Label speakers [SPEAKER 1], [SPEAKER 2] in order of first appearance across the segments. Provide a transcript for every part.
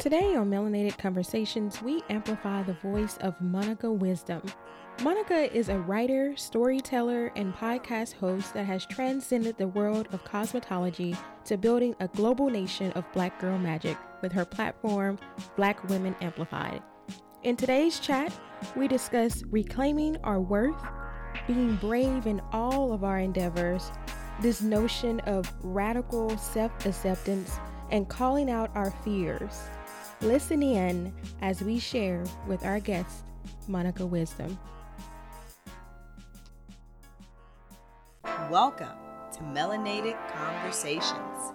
[SPEAKER 1] Today on Melanated Conversations, we amplify the voice of Monica Wisdom. Monica is a writer, storyteller, and podcast host that has transcended the world of cosmetology to building a global nation of black girl magic with her platform, Black Women Amplified. In today's chat, we discuss reclaiming our worth, being brave in all of our endeavors, this notion of radical self acceptance, and calling out our fears. Listen in as we share with our guest, Monica Wisdom.
[SPEAKER 2] Welcome to Melanated Conversations,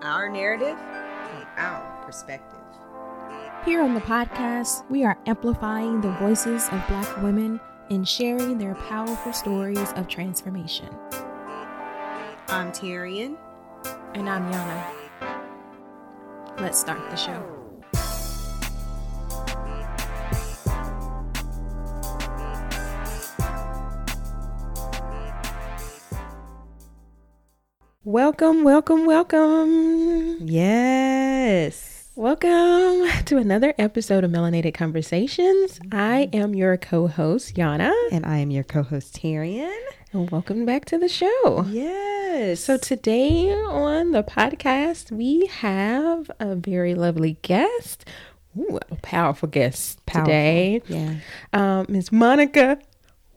[SPEAKER 2] our narrative and our perspective.
[SPEAKER 1] Here on the podcast, we are amplifying the voices of Black women and sharing their powerful stories of transformation.
[SPEAKER 2] I'm Tyrian.
[SPEAKER 1] And I'm Yana. Let's start the show. Welcome, welcome, welcome.
[SPEAKER 2] Yes.
[SPEAKER 1] Welcome to another episode of Melanated Conversations. I am your co host, Yana.
[SPEAKER 2] And I am your co host, Tyrian.
[SPEAKER 1] And welcome back to the show.
[SPEAKER 2] Yes.
[SPEAKER 1] So today on the podcast, we have a very lovely guest. Ooh, a powerful guest powerful. today.
[SPEAKER 2] Yeah.
[SPEAKER 1] Um, Ms. Monica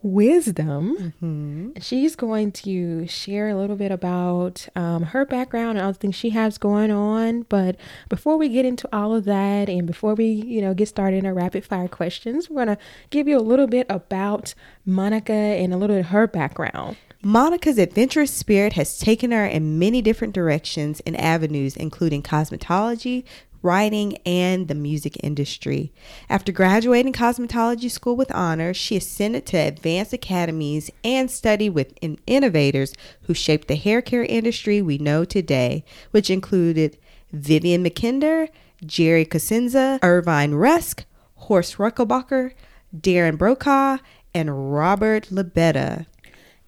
[SPEAKER 1] wisdom. Mm-hmm. She's going to share a little bit about um, her background and other things she has going on. But before we get into all of that, and before we, you know, get started in our rapid fire questions, we're gonna give you a little bit about Monica and a little bit of her background.
[SPEAKER 2] Monica's adventurous spirit has taken her in many different directions and avenues, including cosmetology, writing, and the music industry. After graduating cosmetology school with honors, she ascended to advanced academies and studied with innovators who shaped the hair care industry we know today, which included Vivienne Mackinder, Geri Cusenza, Irvine Rusk, Horst Rechelbacher, Darren Brokaw, and Robert Lobetta.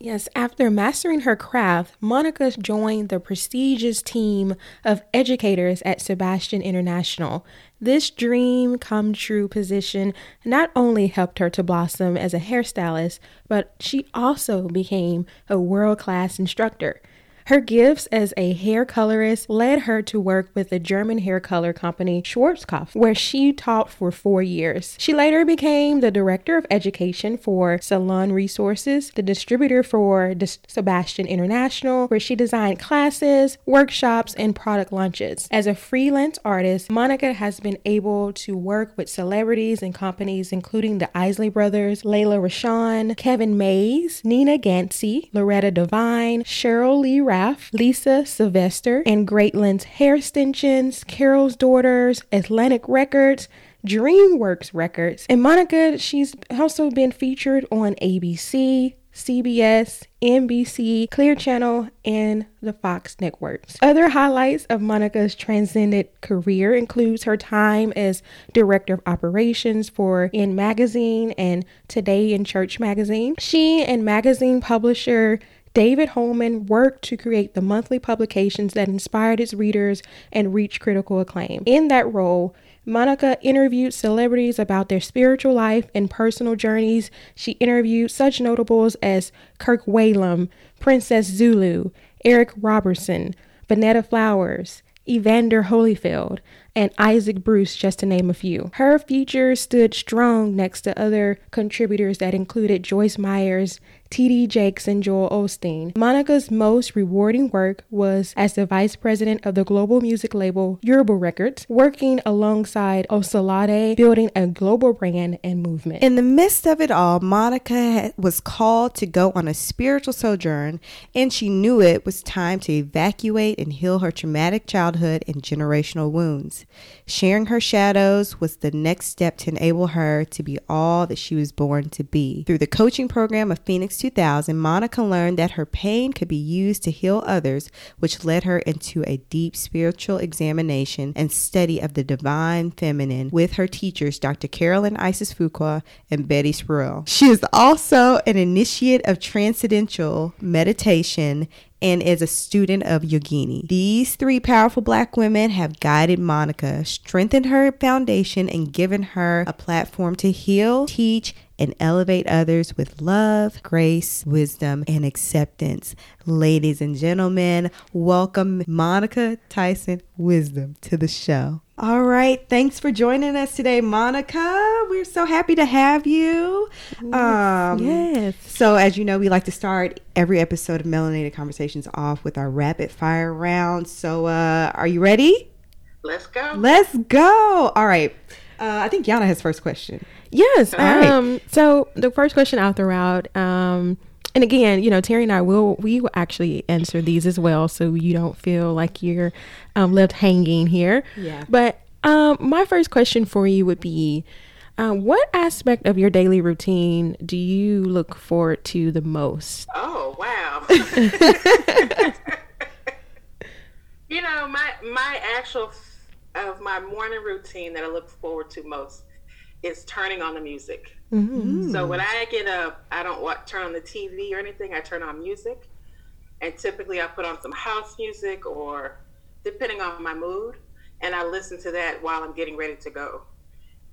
[SPEAKER 1] Yes, after mastering her craft, Monica joined the prestigious team of educators at Sebastian International. This dream come true position not only helped her to blossom as a hairstylist, but she also became a world class instructor. Her gifts as a hair colorist led her to work with the German hair color company Schwarzkopf, where she taught for four years. She later became the director of education for Salon Resources, the distributor for Sebastian International, where she designed classes, workshops, and product launches. As a freelance artist, Monica has been able to work with celebrities and companies including the Isley Brothers, Layla Rashawn, Kevin Mays, Nina Gansey, Loretta Devine, Sheryl Lee Ralph, Lisa Sylvester, and Great Lengths Hair Extensions, Carol's Daughters, Atlantic Records, DreamWorks Records. And Monica, she's also been featured on ABC, CBS, NBC, Clear Channel, and the Fox networks. Other highlights of Monica's transcendent career includes her time as director of operations for In Magazine and Today in Church Magazine. She and magazine publisher David Holman worked to create the monthly publications that inspired its readers and reached critical acclaim. In that role, Monica interviewed celebrities about their spiritual life and personal journeys. She interviewed such notables as Kirk Whalum, Princess Zulu, Eric Robertson, Vonetta Flowers, Evander Holyfield, and Isaac Bruce, just to name a few. Her future stood strong next to other contributors that included Joyce Myers, T.D. Jakes, and Joel Osteen. Monica's most rewarding work was as the vice president of the global music label Yoruba Records, working alongside Osunlade, building a global brand and movement.
[SPEAKER 2] In the midst of it all, Monica was called to go on a spiritual sojourn, and she knew it was time to evacuate and heal her traumatic childhood and generational wounds. Sharing her shadows was the next step to enable her to be all that she was born to be. Through the coaching program of Phoenix 2000, Monica learned that her pain could be used to heal others, which led her into a deep spiritual examination and study of the divine feminine with her teachers, Dr. Carolyn Isis Fuqua and Betty Spruill. She is also an initiate of transcendental meditation and is a student of yogini. These three powerful black women have guided Monica, strengthened her foundation, and given her a platform to heal, teach, and elevate others with love, grace, wisdom, and acceptance. Ladies and gentlemen, welcome Monica Tyson Wisdom to the show. All right, thanks for joining us today, Monica. We're so happy to have you. Um,
[SPEAKER 1] Yes.
[SPEAKER 2] So, as you know, we like to start every episode of Melanated Conversations off with our rapid fire round. So, uh, are you ready?
[SPEAKER 3] Let's go.
[SPEAKER 2] Let's go. All right. Uh, I think Yana has first question.
[SPEAKER 1] Yes.
[SPEAKER 2] right.
[SPEAKER 1] Um, so the first question I'll throw out, um, and again, you know, Terry and I will we will actually answer these as well, so you don't feel like you're um, left hanging here.
[SPEAKER 2] Yeah.
[SPEAKER 1] But um, my first question for you would be, uh, what aspect of your daily routine do you look forward to the most?
[SPEAKER 3] Oh wow. you know my my actual f- of my morning routine that I look forward to most is turning on the music. Mm-hmm. So when I get up, I don't turn on the TV or anything. I turn on music, and typically I put on some house music or depending on my mood, and I listen to that while I'm getting ready to go.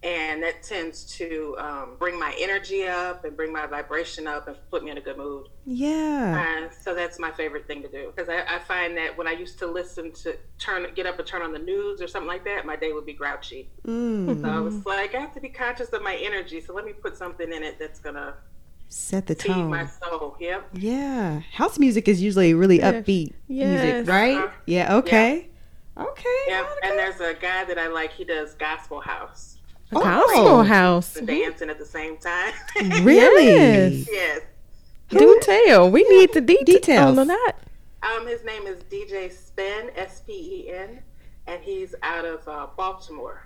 [SPEAKER 3] And that tends to um, bring my energy up and bring my vibration up and put me in a good mood.
[SPEAKER 2] Yeah.
[SPEAKER 3] Uh, so that's my favorite thing to do because I, I find that when I used to listen to turn get up and turn on the news or something like that, my day would be grouchy.
[SPEAKER 2] Mm.
[SPEAKER 3] So I was like, I have to be conscious of my energy. So let me put something in it that's gonna
[SPEAKER 2] Set the
[SPEAKER 3] feed my
[SPEAKER 2] tone.
[SPEAKER 3] soul. Yep.
[SPEAKER 2] Yeah. House music is usually really
[SPEAKER 1] Yeah.
[SPEAKER 2] upbeat
[SPEAKER 1] Yes.
[SPEAKER 2] music, right?
[SPEAKER 3] Uh-huh.
[SPEAKER 2] Yeah. Okay. Okay.
[SPEAKER 3] Yep. And there's a guy that I like. He does gospel house
[SPEAKER 1] A
[SPEAKER 2] Oh.
[SPEAKER 1] gospel house.
[SPEAKER 3] and dancing at the same time.
[SPEAKER 2] Really?
[SPEAKER 1] Yes.
[SPEAKER 3] yes.
[SPEAKER 1] Do tell. We need the details,
[SPEAKER 2] Details.
[SPEAKER 1] on that.
[SPEAKER 3] Um, his name is DJ Spen, S P E N, and he's out of uh, Baltimore.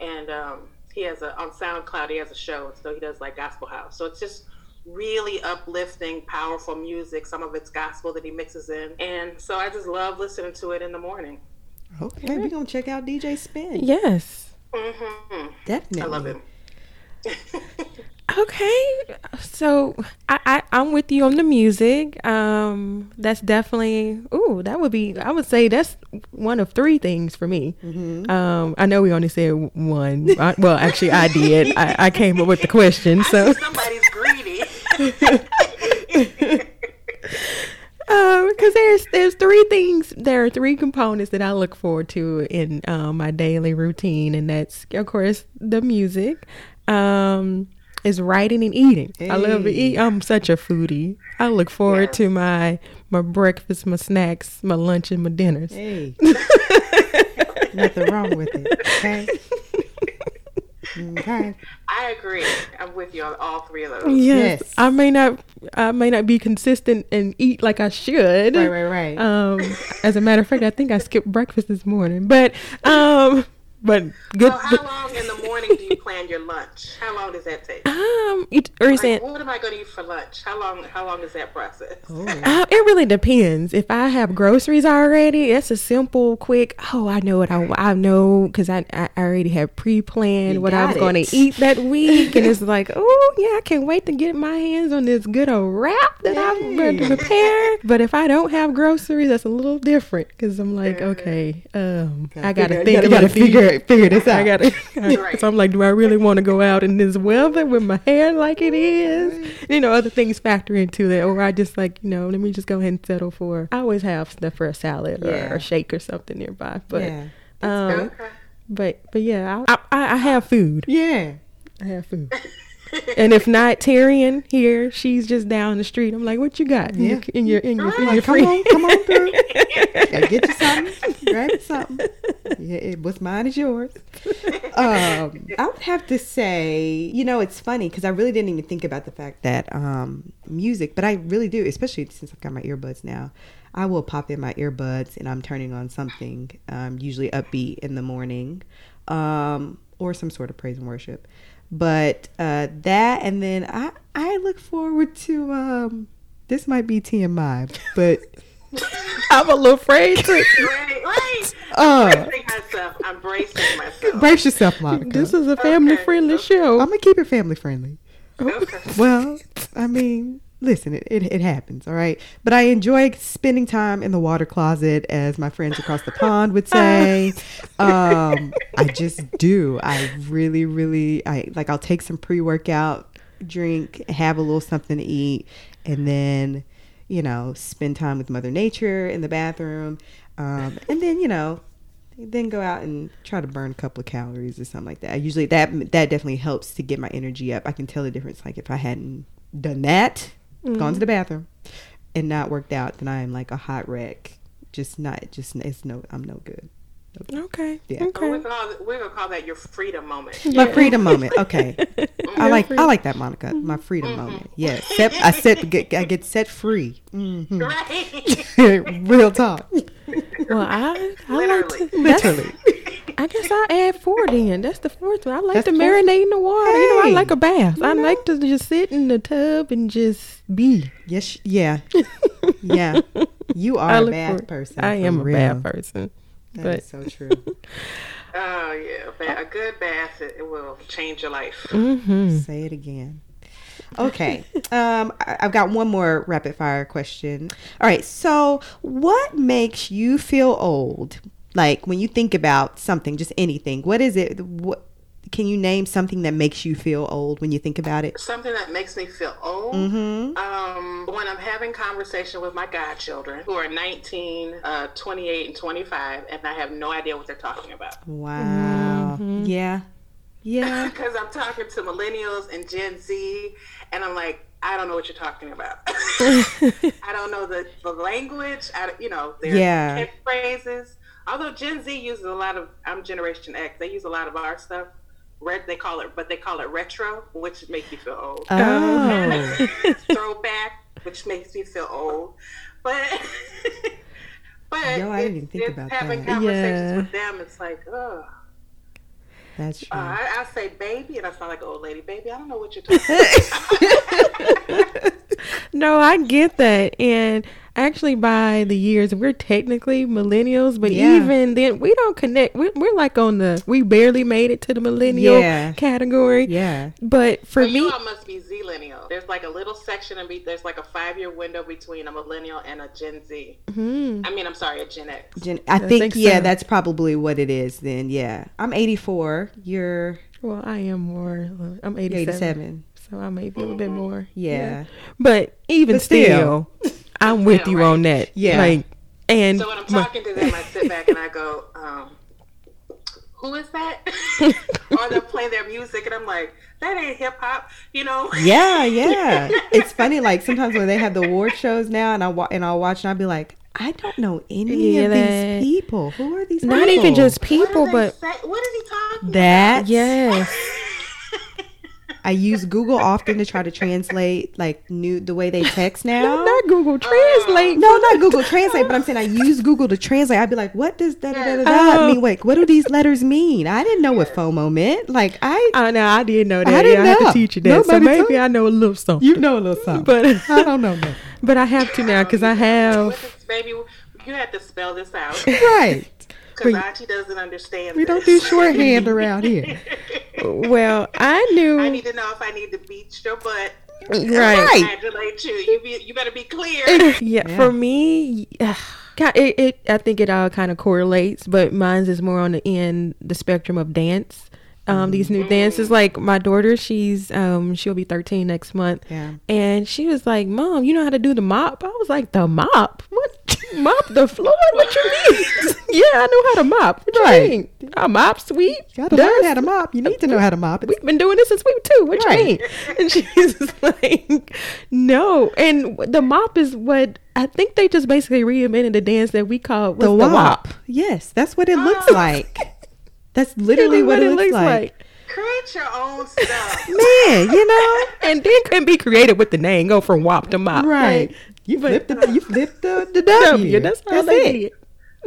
[SPEAKER 3] And um, he has a on SoundCloud. He has a show, so he does like gospel house. So it's just really uplifting, powerful music. Some of it's gospel that he mixes in, and so I just love listening to it in the morning.
[SPEAKER 2] Okay, we're gonna check out DJ Spen.
[SPEAKER 1] Yes.
[SPEAKER 2] Definitely.
[SPEAKER 3] I love it.
[SPEAKER 1] Okay, so I, I I'm with you on the music. Um, that's definitely ooh, that would be. I would say that's one of three things for me. Um, I know we only said one. I, well, actually, I did. I, I came up with the question. So,
[SPEAKER 3] somebody's greedy.
[SPEAKER 1] because there's there's three things. There are three components that I look forward to in um, my daily routine, and that's of course the music. Um, is writing and eating. I love to eat. I'm such a foodie. I look forward to my my breakfast, my snacks, my lunch, and my dinners.
[SPEAKER 2] Hey. Nothing wrong with it. Okay. Okay.
[SPEAKER 3] I agree. I'm with you on all three of those.
[SPEAKER 1] Yes.
[SPEAKER 2] Yes.
[SPEAKER 1] I may not I may not be consistent and eat like I should.
[SPEAKER 2] Right, right, right.
[SPEAKER 1] Um as a matter of fact, I think I skipped breakfast this morning. But um but good
[SPEAKER 3] So how long in the morning do you plan your lunch? How long does that take?
[SPEAKER 1] um it, or is
[SPEAKER 3] Like,
[SPEAKER 1] it
[SPEAKER 3] what am I going to eat for lunch? How long? How long is that process?
[SPEAKER 1] Uh, it really depends. If I have groceries already, it's a simple, quick. Oh, I know what I, I know because I, I already have pre-planned
[SPEAKER 2] You
[SPEAKER 1] what I
[SPEAKER 2] got
[SPEAKER 1] was going to eat that week, and it's like, oh yeah, I can't wait to get my hands on this good old wrap that I'm going to prepare. But if I don't have groceries, that's a little different because I'm like, okay, um, I got to
[SPEAKER 2] Figure-
[SPEAKER 1] think
[SPEAKER 2] you
[SPEAKER 1] about
[SPEAKER 2] gotta figure figure this out.
[SPEAKER 1] I gotta.
[SPEAKER 3] Right.
[SPEAKER 1] So I'm like, do I really want to go out in this weather with my hair like it is? You know, other things factor into that, or I just like, you know, let me just go ahead and settle for. I always have stuff for a salad
[SPEAKER 2] Yeah.
[SPEAKER 1] or a shake or something nearby. But,
[SPEAKER 2] yeah.
[SPEAKER 1] um,
[SPEAKER 3] Okay.
[SPEAKER 1] but, but yeah, I, I, I have food.
[SPEAKER 2] Yeah.
[SPEAKER 1] I have food. and if not Tyrian here, she's just down the street. I'm like, what you got in your in your in your, in your
[SPEAKER 2] Come on, come on, girl. Gotta get you something. Grab you something. Yeah, it, what's mine is yours. Um, I would have to say, you know, it's funny because I really didn't even think about the fact that um, music, but I really do, especially since I've got my earbuds now. I will pop in my earbuds and I'm turning on something, um, usually upbeat in the morning, um, or some sort of praise and worship. But uh, that, and then I, I look forward to. Um, this might be TMI, but
[SPEAKER 1] I'm a little afraid to.
[SPEAKER 3] Wait, wait.
[SPEAKER 2] uh,
[SPEAKER 3] myself. I'm bracing myself.
[SPEAKER 2] brace yourself, Monica.
[SPEAKER 1] This is a family friendly
[SPEAKER 3] Okay.
[SPEAKER 1] show.
[SPEAKER 2] I'm gonna keep it family friendly.
[SPEAKER 3] Okay.
[SPEAKER 2] Well, I mean, listen, it, it, it happens, all right? But I enjoy spending time in the water closet, as my friends across the pond would say. Um, I just do. I really, really, I like, I'll take some pre workout drink, have a little something to eat, and then, you know, spend time with Mother Nature in the bathroom. Um, and then, you know, then go out and try to burn a couple of calories or something like that. I usually that that definitely helps to get my energy up. I can tell the difference. Like if I hadn't done that, mm-hmm. gone to the bathroom, and not worked out, then I am like a hot wreck. Just not, just it's no, I'm no good.
[SPEAKER 1] Okay.
[SPEAKER 2] Yeah.
[SPEAKER 1] Okay.
[SPEAKER 3] We're, gonna, we're gonna call that your freedom moment.
[SPEAKER 2] My freedom moment. Okay. I like I like that, Monica. My freedom mm-hmm. moment. Yes. Set, I set get, I get set free. Mm-hmm. Right. Real talk.
[SPEAKER 1] Well, I, I
[SPEAKER 3] literally.
[SPEAKER 1] like to,
[SPEAKER 2] literally.
[SPEAKER 1] I guess I add four then. That's the fourth one. I like that's to marinate in the water. Hey, you know, I like a bath. I know. like to just sit in the tub and just be.
[SPEAKER 2] Yes. Yeah. yeah. You are a bath for, person.
[SPEAKER 1] I am
[SPEAKER 2] real.
[SPEAKER 1] a bath person.
[SPEAKER 2] That
[SPEAKER 1] but.
[SPEAKER 2] is so true.
[SPEAKER 3] Oh yeah, a good bath it, will change your life.
[SPEAKER 1] Mm-hmm.
[SPEAKER 2] Say it again. Okay, um, I, I've got one more rapid fire question. All right, so what makes you feel old? Like when you think about something, just anything. What is it? What can you name something that makes you feel old when you think about it?
[SPEAKER 3] Something that makes me feel old.
[SPEAKER 2] Mm-hmm.
[SPEAKER 3] Um, when I'm having conversation with my godchildren who are 19, uh, 28, and 25, and I have no idea what they're talking about.
[SPEAKER 2] Wow. Mm-hmm. Yeah. Yeah.
[SPEAKER 3] Because I'm talking to millennials and Gen Z, and I'm like, I don't know what you're talking about. I don't know the, the language. I, you know, their
[SPEAKER 2] yeah.
[SPEAKER 3] catchphrases. Although Gen Z uses a lot of, I'm Generation X. They use a lot of our stuff red they call it but they call it retro which makes you feel old
[SPEAKER 2] oh
[SPEAKER 3] throwback which makes me feel old but but
[SPEAKER 2] Yo, I didn't even think about
[SPEAKER 3] having
[SPEAKER 2] that.
[SPEAKER 3] conversations
[SPEAKER 1] Yeah.
[SPEAKER 3] with them it's like oh
[SPEAKER 2] That's true.
[SPEAKER 3] uh, I, I say baby and I sound like an old lady baby I don't know what you're talking about
[SPEAKER 1] No, I get that. And actually, by the years, we're technically millennials, but
[SPEAKER 2] Yeah.
[SPEAKER 1] even then, we don't connect. We're, we're like on the, we barely made it to the millennial
[SPEAKER 2] Yeah.
[SPEAKER 1] category.
[SPEAKER 2] yeah.
[SPEAKER 1] But for
[SPEAKER 3] Well,
[SPEAKER 1] me,
[SPEAKER 3] you all must be zillennial there's like a little section and be there's like a five year window between a millennial and a Gen Z
[SPEAKER 1] hmm,
[SPEAKER 3] I mean I'm sorry a Gen X
[SPEAKER 2] Jen, I,
[SPEAKER 1] I
[SPEAKER 2] think,
[SPEAKER 1] think
[SPEAKER 2] yeah,
[SPEAKER 1] so.
[SPEAKER 2] that's probably what it is then. Yeah. I'm 84. You're
[SPEAKER 1] well, I am more, I'm 87.
[SPEAKER 2] 87.
[SPEAKER 1] So I may be a little bit more.
[SPEAKER 2] Yeah.
[SPEAKER 1] But even
[SPEAKER 2] But still.
[SPEAKER 1] still, I'm with
[SPEAKER 3] Still,
[SPEAKER 1] you
[SPEAKER 3] right.
[SPEAKER 1] on that.
[SPEAKER 2] Yeah.
[SPEAKER 1] Like, and
[SPEAKER 3] So when I'm
[SPEAKER 1] my-
[SPEAKER 3] talking to them, I sit back and I go, um, "Who is that?" or they'll play their music, and I'm like, "That ain't hip hop," you know?
[SPEAKER 2] Yeah, yeah. it's funny. Like sometimes when they have the award shows now, and I wa- and I'll watch, and I'll be like, I don't know any
[SPEAKER 1] Yeah,
[SPEAKER 2] of
[SPEAKER 1] that-
[SPEAKER 2] these people. Who are these?
[SPEAKER 1] not
[SPEAKER 2] people?
[SPEAKER 1] even just people,
[SPEAKER 3] do they
[SPEAKER 1] but
[SPEAKER 3] say? what is he talking?
[SPEAKER 2] that.
[SPEAKER 1] yes.
[SPEAKER 2] I use Google often to try to translate like new the way they text now.
[SPEAKER 1] not Google uh, Translate.
[SPEAKER 2] No, not Google Translate, but I'm saying I use Google to translate. I'd be like, "What does da da da da da
[SPEAKER 1] Oh.
[SPEAKER 2] mean? Wait, what do these letters mean? I didn't know what FOMO meant. Like, I
[SPEAKER 1] I know I didn't know that.
[SPEAKER 2] I
[SPEAKER 1] I
[SPEAKER 2] didn't
[SPEAKER 1] yeah, I had to teach you that. so maybe
[SPEAKER 2] told-
[SPEAKER 1] I know a little something.
[SPEAKER 2] you know a little something,
[SPEAKER 1] but
[SPEAKER 2] I don't know that.
[SPEAKER 1] but I have to now because I have.
[SPEAKER 3] is, baby, you had to spell this out
[SPEAKER 2] Right.
[SPEAKER 3] Because Auntie doesn't understand.
[SPEAKER 2] We don't do shorthand around here.
[SPEAKER 1] Well, I knew
[SPEAKER 3] I need to know if I need to beat your butt.
[SPEAKER 1] right.
[SPEAKER 2] Right.
[SPEAKER 3] Congratulate you. You be, you better be clear.
[SPEAKER 1] Yeah,
[SPEAKER 2] Yeah.
[SPEAKER 1] for me, God, it, it I think it all kind of correlates, but mine's is more on the end the spectrum of dance. Um, these new dances, like my daughter, she's um she'll be 13 next month,
[SPEAKER 2] Yeah.
[SPEAKER 1] and she was like, "Mom, you know how to do the mop?" I was like, "The mop? What? mop the floor? What you mean?" yeah, I know how to mop. What you
[SPEAKER 2] Right.
[SPEAKER 1] mean? I mop, sweep,
[SPEAKER 2] You gotta learn how to mop. You need to know how to mop. It's,
[SPEAKER 1] We've been doing this since we were two. What
[SPEAKER 2] Right.
[SPEAKER 1] you mean? And she's like, no. And the mop is what I think they just basically reinvented the dance that we call
[SPEAKER 2] the
[SPEAKER 1] the,
[SPEAKER 2] wop.
[SPEAKER 1] wop.
[SPEAKER 2] Yes, that's what it looks
[SPEAKER 3] Oh.
[SPEAKER 2] like. That's literally what, it looks, like.
[SPEAKER 3] Create your own stuff.
[SPEAKER 2] Man, you know,
[SPEAKER 1] And then can be creative with the name. Go from wop to mop.
[SPEAKER 2] right?
[SPEAKER 1] Like,
[SPEAKER 2] You flipped the you flipped the, the W.
[SPEAKER 1] W. That's
[SPEAKER 2] That's
[SPEAKER 1] they
[SPEAKER 2] it.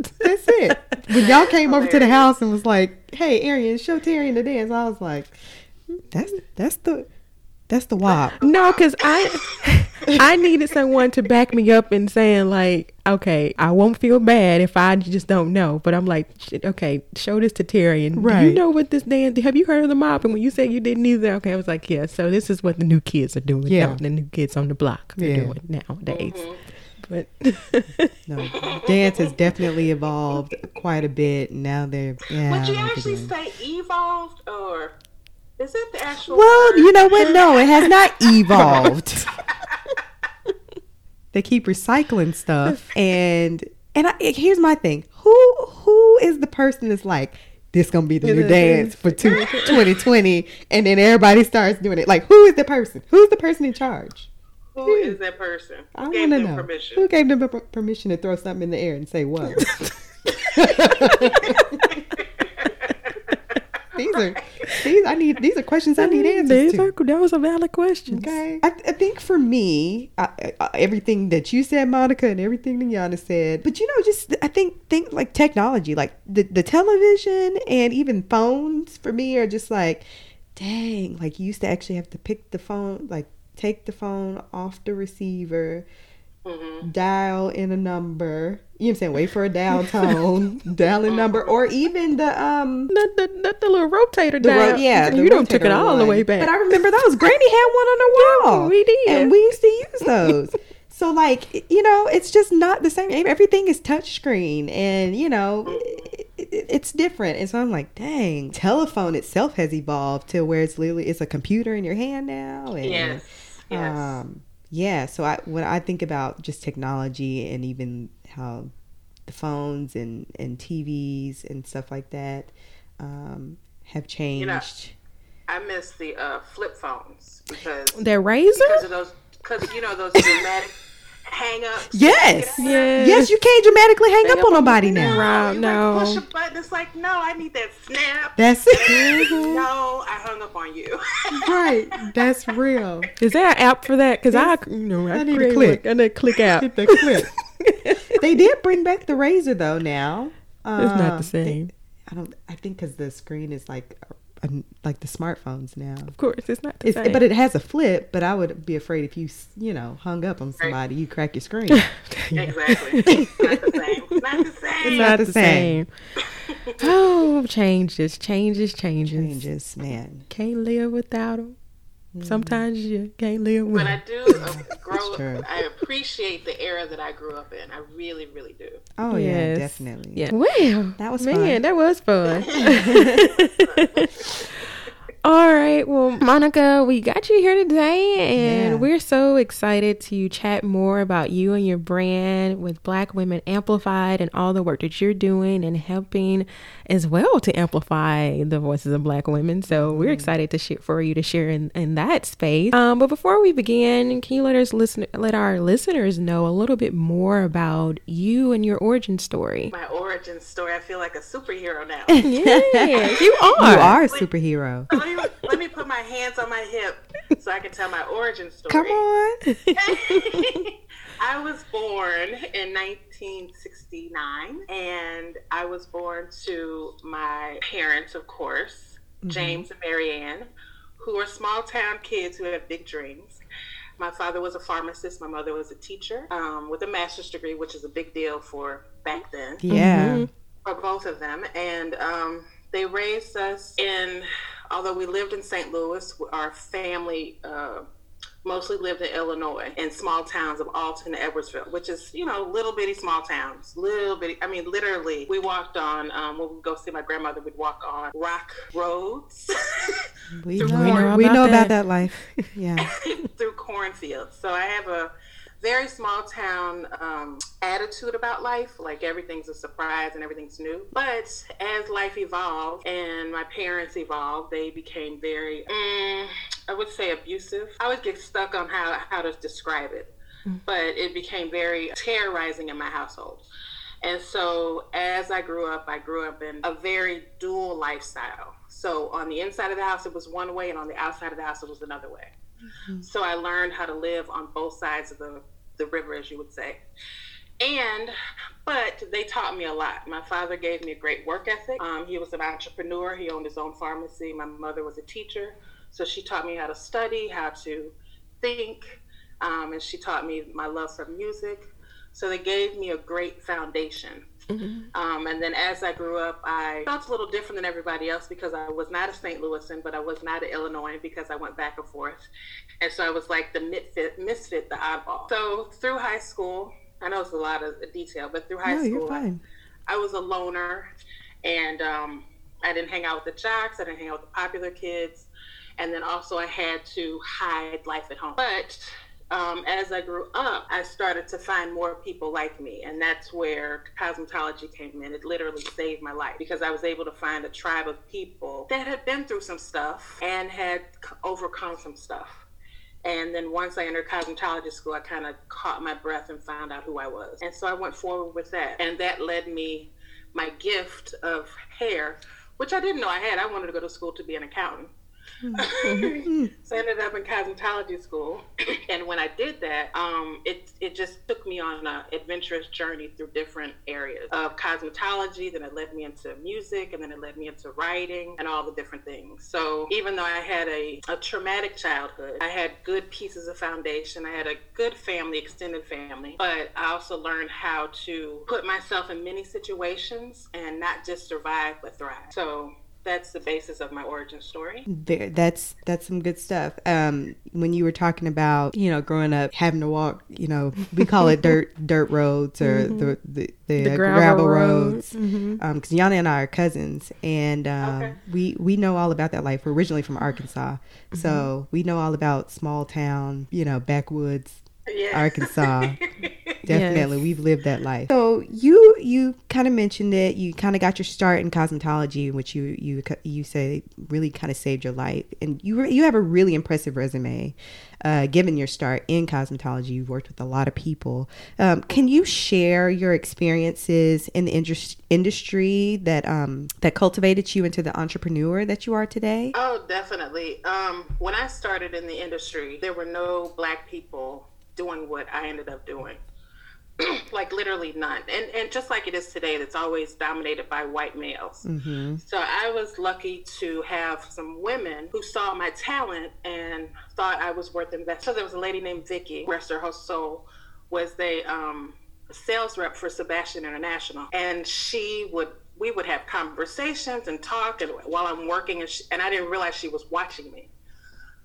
[SPEAKER 1] did.
[SPEAKER 2] That's it. When y'all came over to the house and was like, "Hey, Arian, show Terry the dance," I was like, "That's that's the that's the wop."
[SPEAKER 1] No, because I I needed someone to back me up in saying like, okay, I won't feel bad if I just don't know. But I'm like, okay, show this to Terry. And right. do you know what this dance? Have you heard of the mob? And when you said you didn't either, okay, I was like, yeah. So this is what the new kids are doing. Yeah, the new kids on the block are yeah. doing nowadays. Mm-hmm. But
[SPEAKER 2] no, dance has definitely evolved quite a bit. Now they're
[SPEAKER 3] yeah. Would you actually say evolved or? Is it the actual?
[SPEAKER 2] Well, word? you know what? No, it has not evolved. they keep recycling stuff, and and I, eh, here's my thing: who who is the person that's like, this gonna be the new dance for 2020, and then everybody starts doing it. Like, who is the person? Who's the person in charge?
[SPEAKER 3] Who hmm. is that person? Who I want to know. Permission?
[SPEAKER 2] Who gave them permission to throw something in the air and say what? These are these I need these are questions I need answers these to. Are,
[SPEAKER 1] that was a valid question.
[SPEAKER 2] Okay, I, I, think for me, I, I, everything that you said, Monica, and everything that Yana said, but you know, just I think think like technology, like the the television and even phones for me are just like, dang, like you used to actually have to pick the phone, like take the phone off the receiver Mm-hmm. dial in a number. You know what I'm saying? Wait for a dial tone, dial a number, or even the um
[SPEAKER 1] the the, the, the little rotator dial.
[SPEAKER 2] Ro- yeah,
[SPEAKER 1] you don't took it all one. the way back.
[SPEAKER 2] But I remember those. Granny had one on the wall.
[SPEAKER 1] Yeah, we did,
[SPEAKER 2] and we used to use those. so like you know, it's just not the same. Everything is touchscreen, and you know. It, it, it's different, and so I'm like, dang, telephone itself has evolved to where it's literally it's a computer in your hand now, and
[SPEAKER 3] yes, yes.
[SPEAKER 2] um, yeah so i when i think about just technology and even how the phones and and tvs and stuff like that um, have changed you know,
[SPEAKER 3] i miss the uh, flip phones because
[SPEAKER 1] they're razor
[SPEAKER 3] because of those because you know those dramatic hang up.
[SPEAKER 2] Yes. Yes. Yes, you can't dramatically hang, hang up, on nobody now.
[SPEAKER 3] Right, no. push a button. It's like, no, I need that snap.
[SPEAKER 2] That's
[SPEAKER 3] it. no, I hung up on you.
[SPEAKER 2] right. That's real.
[SPEAKER 1] Is there an app for that? Because I, you know, I, I need to click. I need to click out. Hit the
[SPEAKER 2] click. they did bring back the razor though. Now
[SPEAKER 1] it's not the um, same.
[SPEAKER 2] They, I don't. I think because the screen is like like the smartphones now.
[SPEAKER 1] Of course, it's not the it's,
[SPEAKER 2] same. But it has a flip. But I would be afraid if you, you know, hung up on somebody, you crack your screen. yeah.
[SPEAKER 3] exactly. It's not the same. not the same.
[SPEAKER 1] It's not the same. oh, changes, changes, changes,
[SPEAKER 2] changes. Man,
[SPEAKER 1] can't live without them. Mm-hmm. Sometimes you can't live with.
[SPEAKER 3] But I do grow. I appreciate the era that I grew up in. I really, really do.
[SPEAKER 2] Oh yes. yeah, definitely.
[SPEAKER 1] Yeah. Well,
[SPEAKER 2] that was
[SPEAKER 1] man.
[SPEAKER 2] Fun.
[SPEAKER 1] That was fun. All right. Well, Monica, we got you here today, and yeah. we're so excited to chat more about you and your brand with Black Women Amplified and all the work that you're doing and helping as well to amplify the voices of Black women. So we're mm-hmm. excited to share for you to share in, in that space. Um, but before we begin, can you let us listen, let our listeners know a little bit more about you and your origin story?
[SPEAKER 3] My origin story. I feel like a superhero now.
[SPEAKER 1] yeah, you are.
[SPEAKER 2] You are a superhero
[SPEAKER 3] me, let me put my hands on my hip so I can tell my origin story.
[SPEAKER 2] Come on.
[SPEAKER 3] I was born in 1969, and I was born to my parents, of course, mm-hmm. James and Marianne, who are small town kids who have big dreams. My father was a pharmacist. My mother was a teacher um, with a master's degree, which is a big deal for back then.
[SPEAKER 2] Yeah. Mm-hmm.
[SPEAKER 3] For both of them. And um, they raised us in although we lived in St. Louis, our family uh, mostly lived in Illinois in small towns of Alton and Edwardsville, which is, you know, little bitty small towns. Little bitty, I mean, literally, we walked on, um, when we go see my grandmother, we'd walk on rock roads.
[SPEAKER 2] we, know, corn, we know about that life. Yeah.
[SPEAKER 3] through cornfields. So I have a very small town um, attitude about life. Like everything's a surprise and everything's new. But as life evolved and my parents evolved, they became very, mm, I would say, abusive. I would get stuck on how how to describe it, mm. but it became very terrorizing in my household. And so as I grew up, I grew up in a very dual lifestyle. So on the inside of the house, it was one way, and on the outside of the house, it was another way. Mm-hmm. So I learned how to live on both sides of the, the river, as you would say. And, but they taught me a lot. My father gave me a great work ethic. Um, he was an entrepreneur, he owned his own pharmacy. My mother was a teacher. So she taught me how to study, how to think, um, and she taught me my love for music. So they gave me a great foundation. Mm-hmm. Um, and then as I grew up, I felt a little different than everybody else because I was not a St. Louisan, but I was not an Illinoisan because I went back and forth. And so I was like the misfit, misfit the oddball. So through high school, I know it's a lot of detail, but through high no, school, I, I, was a loner and um, I didn't hang out with the jocks, I didn't hang out with the popular kids. And then also I had to hide life at home. But um, as I grew up, I started to find more people like me. And that's where cosmetology came in. It literally saved my life because I was able to find a tribe of people that had been through some stuff and had overcome some stuff. And then once I entered cosmetology school, I kind of caught my breath and found out who I was. And so I went forward with that. And that led me my gift of hair, which I didn't know I had. I wanted to go to school to be an accountant. So I ended up in cosmetology school, and when I did that, um, it it just took me on an adventurous journey through different areas of cosmetology. Then it led me into music, and then it led me into writing and all the different things. So even though I had a, a traumatic childhood, I had good pieces of foundation. I had a good family, extended family, but I also learned how to put myself in many situations and not just survive but thrive. So that's the basis of my origin story.
[SPEAKER 2] There, that's that's some good stuff. Um, when you were talking about you know growing up having to walk, you know we call it dirt dirt roads or mm-hmm. the the, the, the gravel, gravel, roads. Because mm-hmm. um, Yana and I are cousins, and um, okay. we we know all about that life. We're originally from Arkansas, mm-hmm. so we know all about small town, you know, backwoods yeah. Arkansas. Definitely, yes. we've lived that life. So you you kind of mentioned it. You kind of got your start in cosmetology, which you you you say really kind of saved your life, and you you have a really impressive resume. Uh, given your start in cosmetology, you've worked with a lot of people. Um, can you share your experiences in the industry that um, that cultivated you into the entrepreneur that you are today?
[SPEAKER 3] Oh, definitely. Um, when I started in the industry, there were no black people doing what I ended up doing. like literally none. And and just like it is today, that's always dominated by white males. Mm-hmm. So I was lucky to have some women who saw my talent and thought I was worth investing. So there was a lady named Vicky, rest her soul, was a um, sales rep for Sebastian International, and she would we would have conversations and talk and while I'm working, and, she, and I didn't realize she was watching me.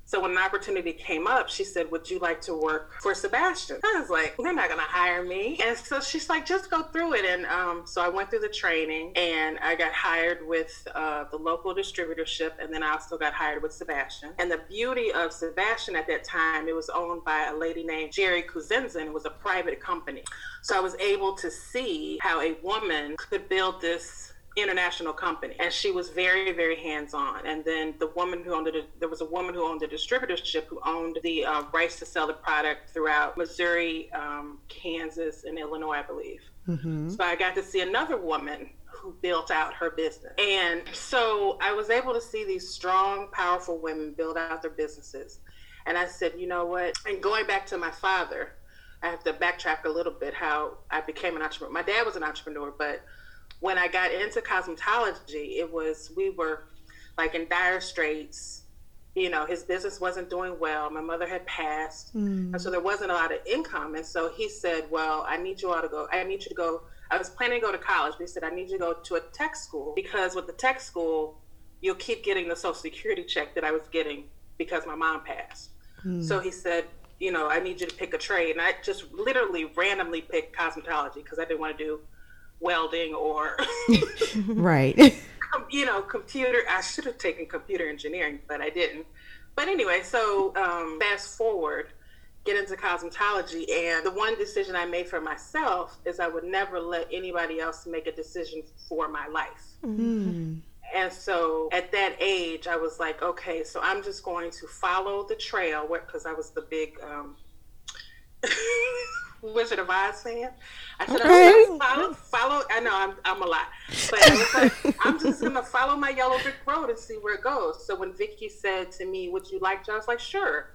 [SPEAKER 3] So when an opportunity came up, she said, Would you like to work for Sebastian? I was like, They're not going to hire me. And so she's like, Just go through it. And um, so I went through the training and I got hired with uh, the local distributorship. And then I also got hired with Sebastian. And the beauty of Sebastian at that time, it was owned by a lady named Geri Cusenza. It was a private company. So I was able to see how a woman could build this international company and she was very very hands-on. And then the woman who owned it there was a woman who owned the distributorship who owned the uh, rights to sell the product throughout missouri um, kansas and illinois i believe. Mm-hmm. so i got to see another woman who built out her business. And so i was able to see these strong powerful women build out their businesses. And i said you know what? And going back to my father i have to backtrack a little bit how i became an entrepreneur. My dad was an entrepreneur but when I got into cosmetology, it was we were like in dire straits. You know, his business wasn't doing well. My mother had passed, mm. and so there wasn't a lot of income. And so he said, "Well, I need you all to go. I need you to go." I was planning to go to college, but he said, "I need you to go to a tech school because with the tech school, you'll keep getting the Social Security check that I was getting because my mom passed." Mm. So he said, "You know, I need you to pick a trade." And I just literally randomly picked cosmetology because I didn't want to do welding or
[SPEAKER 2] right.
[SPEAKER 3] you know computer. I should have taken computer engineering but i didn't. But anyway so um, fast forward get into cosmetology and the one decision i made for myself is i would never let anybody else make a decision for my life. Mm. and so at that age i was like okay so i'm just going to follow the trail because i was the big um, Wizard of Oz fan. I said, okay. I'm follow, follow. I know I'm, I'm a lot, but like, I'm just gonna follow my yellow brick road and see where it goes. So when Vicky said to me, "Would you like to?" I was like, "Sure."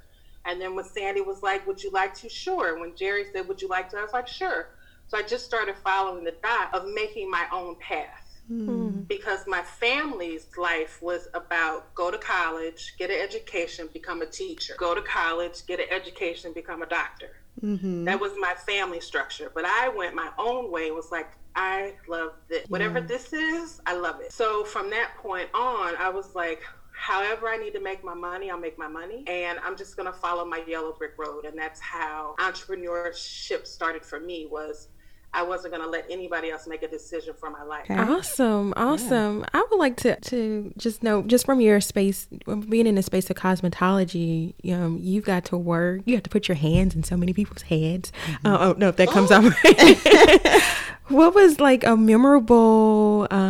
[SPEAKER 3] And then when Sandy was like, "Would you like to?" Sure. When Jerry said, "Would you like to?" I was like, "Sure." So I just started following the dot of making my own path. Mm. Because my family's life was about go to college, get an education, become a teacher. Go to college, get an education, become a doctor. Mm-hmm. That was my family structure. But I went my own way. Was like, I love this. Whatever this is, I love it. So from that point on, I was like, however I need to make my money, I'll make my money. And I'm just going to follow my yellow brick road. And that's how entrepreneurship started for me was I wasn't going to let anybody else make a decision for my life.
[SPEAKER 1] Awesome. Awesome. Yeah. I would like to, to just know, just from your space, being in the space of cosmetology, um, you've got to work, you have to put your hands in so many people's heads. Mm-hmm. Uh, oh, no, if that comes oh. out right. what was like a memorable um,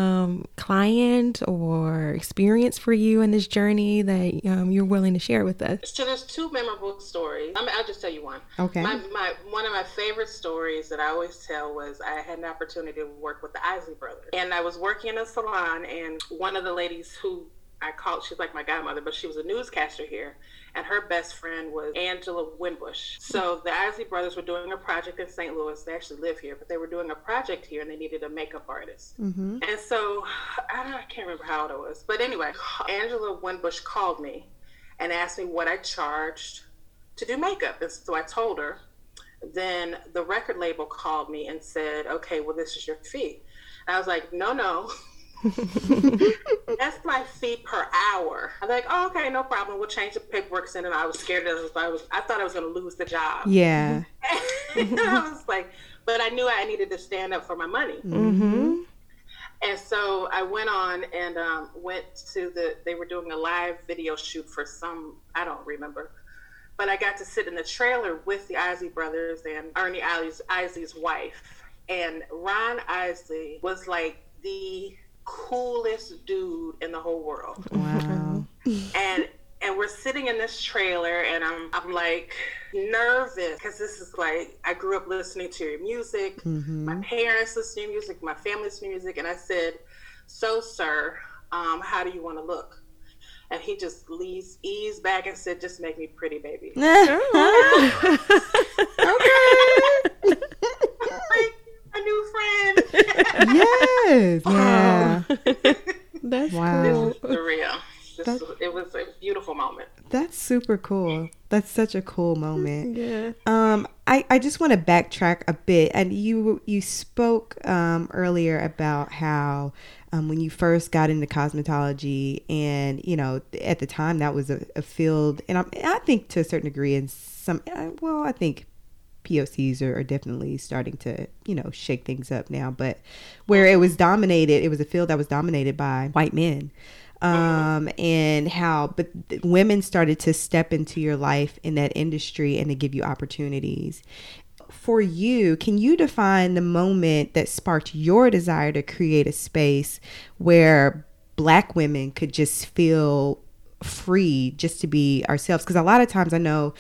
[SPEAKER 1] client or experience for you in this journey that um, you're willing to share with us?
[SPEAKER 3] So there's two memorable stories. I will just tell you one.
[SPEAKER 2] Okay.
[SPEAKER 3] My, my, one of my favorite stories that I always tell was I had an opportunity to work with the Isley brothers. And I was working in a salon, and one of the ladies who I called, she's like my godmother, but she was a newscaster here, and her best friend was Angela Winbush. So the Isley brothers were doing a project in St. Louis. They actually live here, but they were doing a project here, and they needed a makeup artist. Mm-hmm. And so I, I can't remember how old I was, but anyway, Angela Winbush called me and asked me what I charged to do makeup, and so I told her then the record label called me and said, okay, well, this is your fee. And I was like, no, no. That's my fee per hour. I'm like, oh, okay, no problem. We'll change the paperwork. And I was scared that I was, I thought I was going to lose the job.
[SPEAKER 2] Yeah.
[SPEAKER 3] I was like, but I knew I needed to stand up for my money.
[SPEAKER 2] Mm-hmm.
[SPEAKER 3] And so I went on and um, went to the, they were doing a live video shoot for some, I don't remember but I got to sit in the trailer with the Isley brothers and Ernie Isley's, Isley's wife. And Ron Isley was like the coolest dude in the whole world.
[SPEAKER 2] Wow.
[SPEAKER 3] and and we're sitting in this trailer and I'm I'm like nervous because this is like I grew up listening to your music. Mm-hmm. My parents listen to music, my family listen to music, and I said, "So, sir, um, how do you want to look?" and he just leaves, eased back and said, "Just make me pretty, baby." okay. A new friend.
[SPEAKER 2] yes. Yeah.
[SPEAKER 1] That's wow. This
[SPEAKER 3] is surreal. This, it was a beautiful moment.
[SPEAKER 2] That's super cool. That's such a cool moment.
[SPEAKER 1] Yeah.
[SPEAKER 2] Um, I, I just want to backtrack a bit, and you you spoke um, earlier about how um, when you first got into cosmetology, and you know, at the time that was a, a field, and I, I think to a certain degree, and some, uh, well, I think POCs are, are, definitely starting to, you know, shake things up now. But where it was dominated, it was a field that was dominated by white men. Um, and how, but women started to step into your life in that industry and to give you opportunities for you, can you define the moment that sparked your desire to create a space where black women could just feel free just to be ourselves? Because a lot of times I know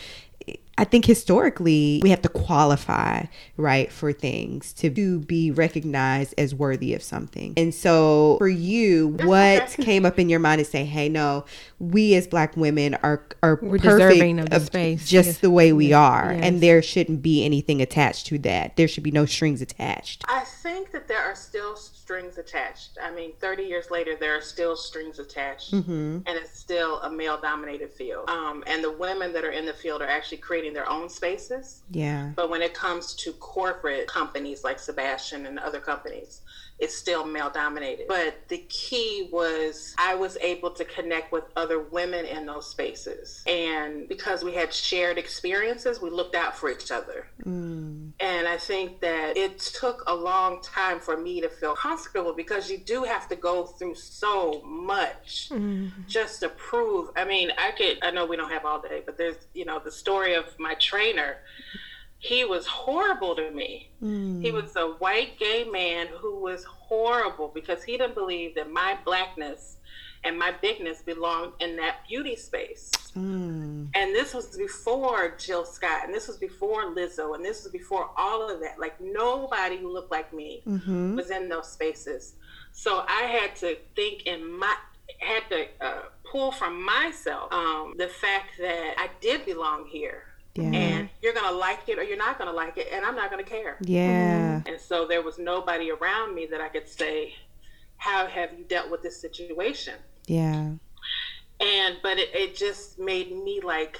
[SPEAKER 2] I think historically we have to qualify, right, for things to, to be recognized as worthy of something. And so for you, what came up in your mind to say, hey, no, we as black women are are
[SPEAKER 1] We're perfect of, of space.
[SPEAKER 2] just yes. the way we are. Yes. And there shouldn't be anything attached to that. There should be no strings attached.
[SPEAKER 3] I think that there are still strings attached. I mean, 30 years later, there are still strings attached, mm-hmm. and it's still a male dominated field. Um, and the women that are in the field are actually creating their own spaces.
[SPEAKER 2] Yeah.
[SPEAKER 3] But when it comes to corporate companies like Sebastian and other companies, it's still male dominated. But the key was I was able to connect with other women in those spaces. And because we had shared experiences, we looked out for each other. Mm. And I think that it took a long time for me to feel comfortable because you do have to go through so much mm. just to prove. I mean, I could, I know we don't have all day, but there's, you know, the story of my trainer he was horrible to me. Mm. He was a white gay man who was horrible because he didn't believe that my blackness and my bigness belonged in that beauty space. Mm. And this was before Jill Scott, and this was before Lizzo, and this was before all of that. Like nobody who looked like me mm-hmm. was in those spaces. So I had to think in my had to uh, pull from myself um, the fact that I did belong here yeah. And you're going to like it or you're not going to like it. And I'm not going to care.
[SPEAKER 2] Yeah.
[SPEAKER 3] Mm-hmm. And so there was nobody around me that I could say, How have you dealt with this situation?
[SPEAKER 2] Yeah.
[SPEAKER 3] And but it, it just made me like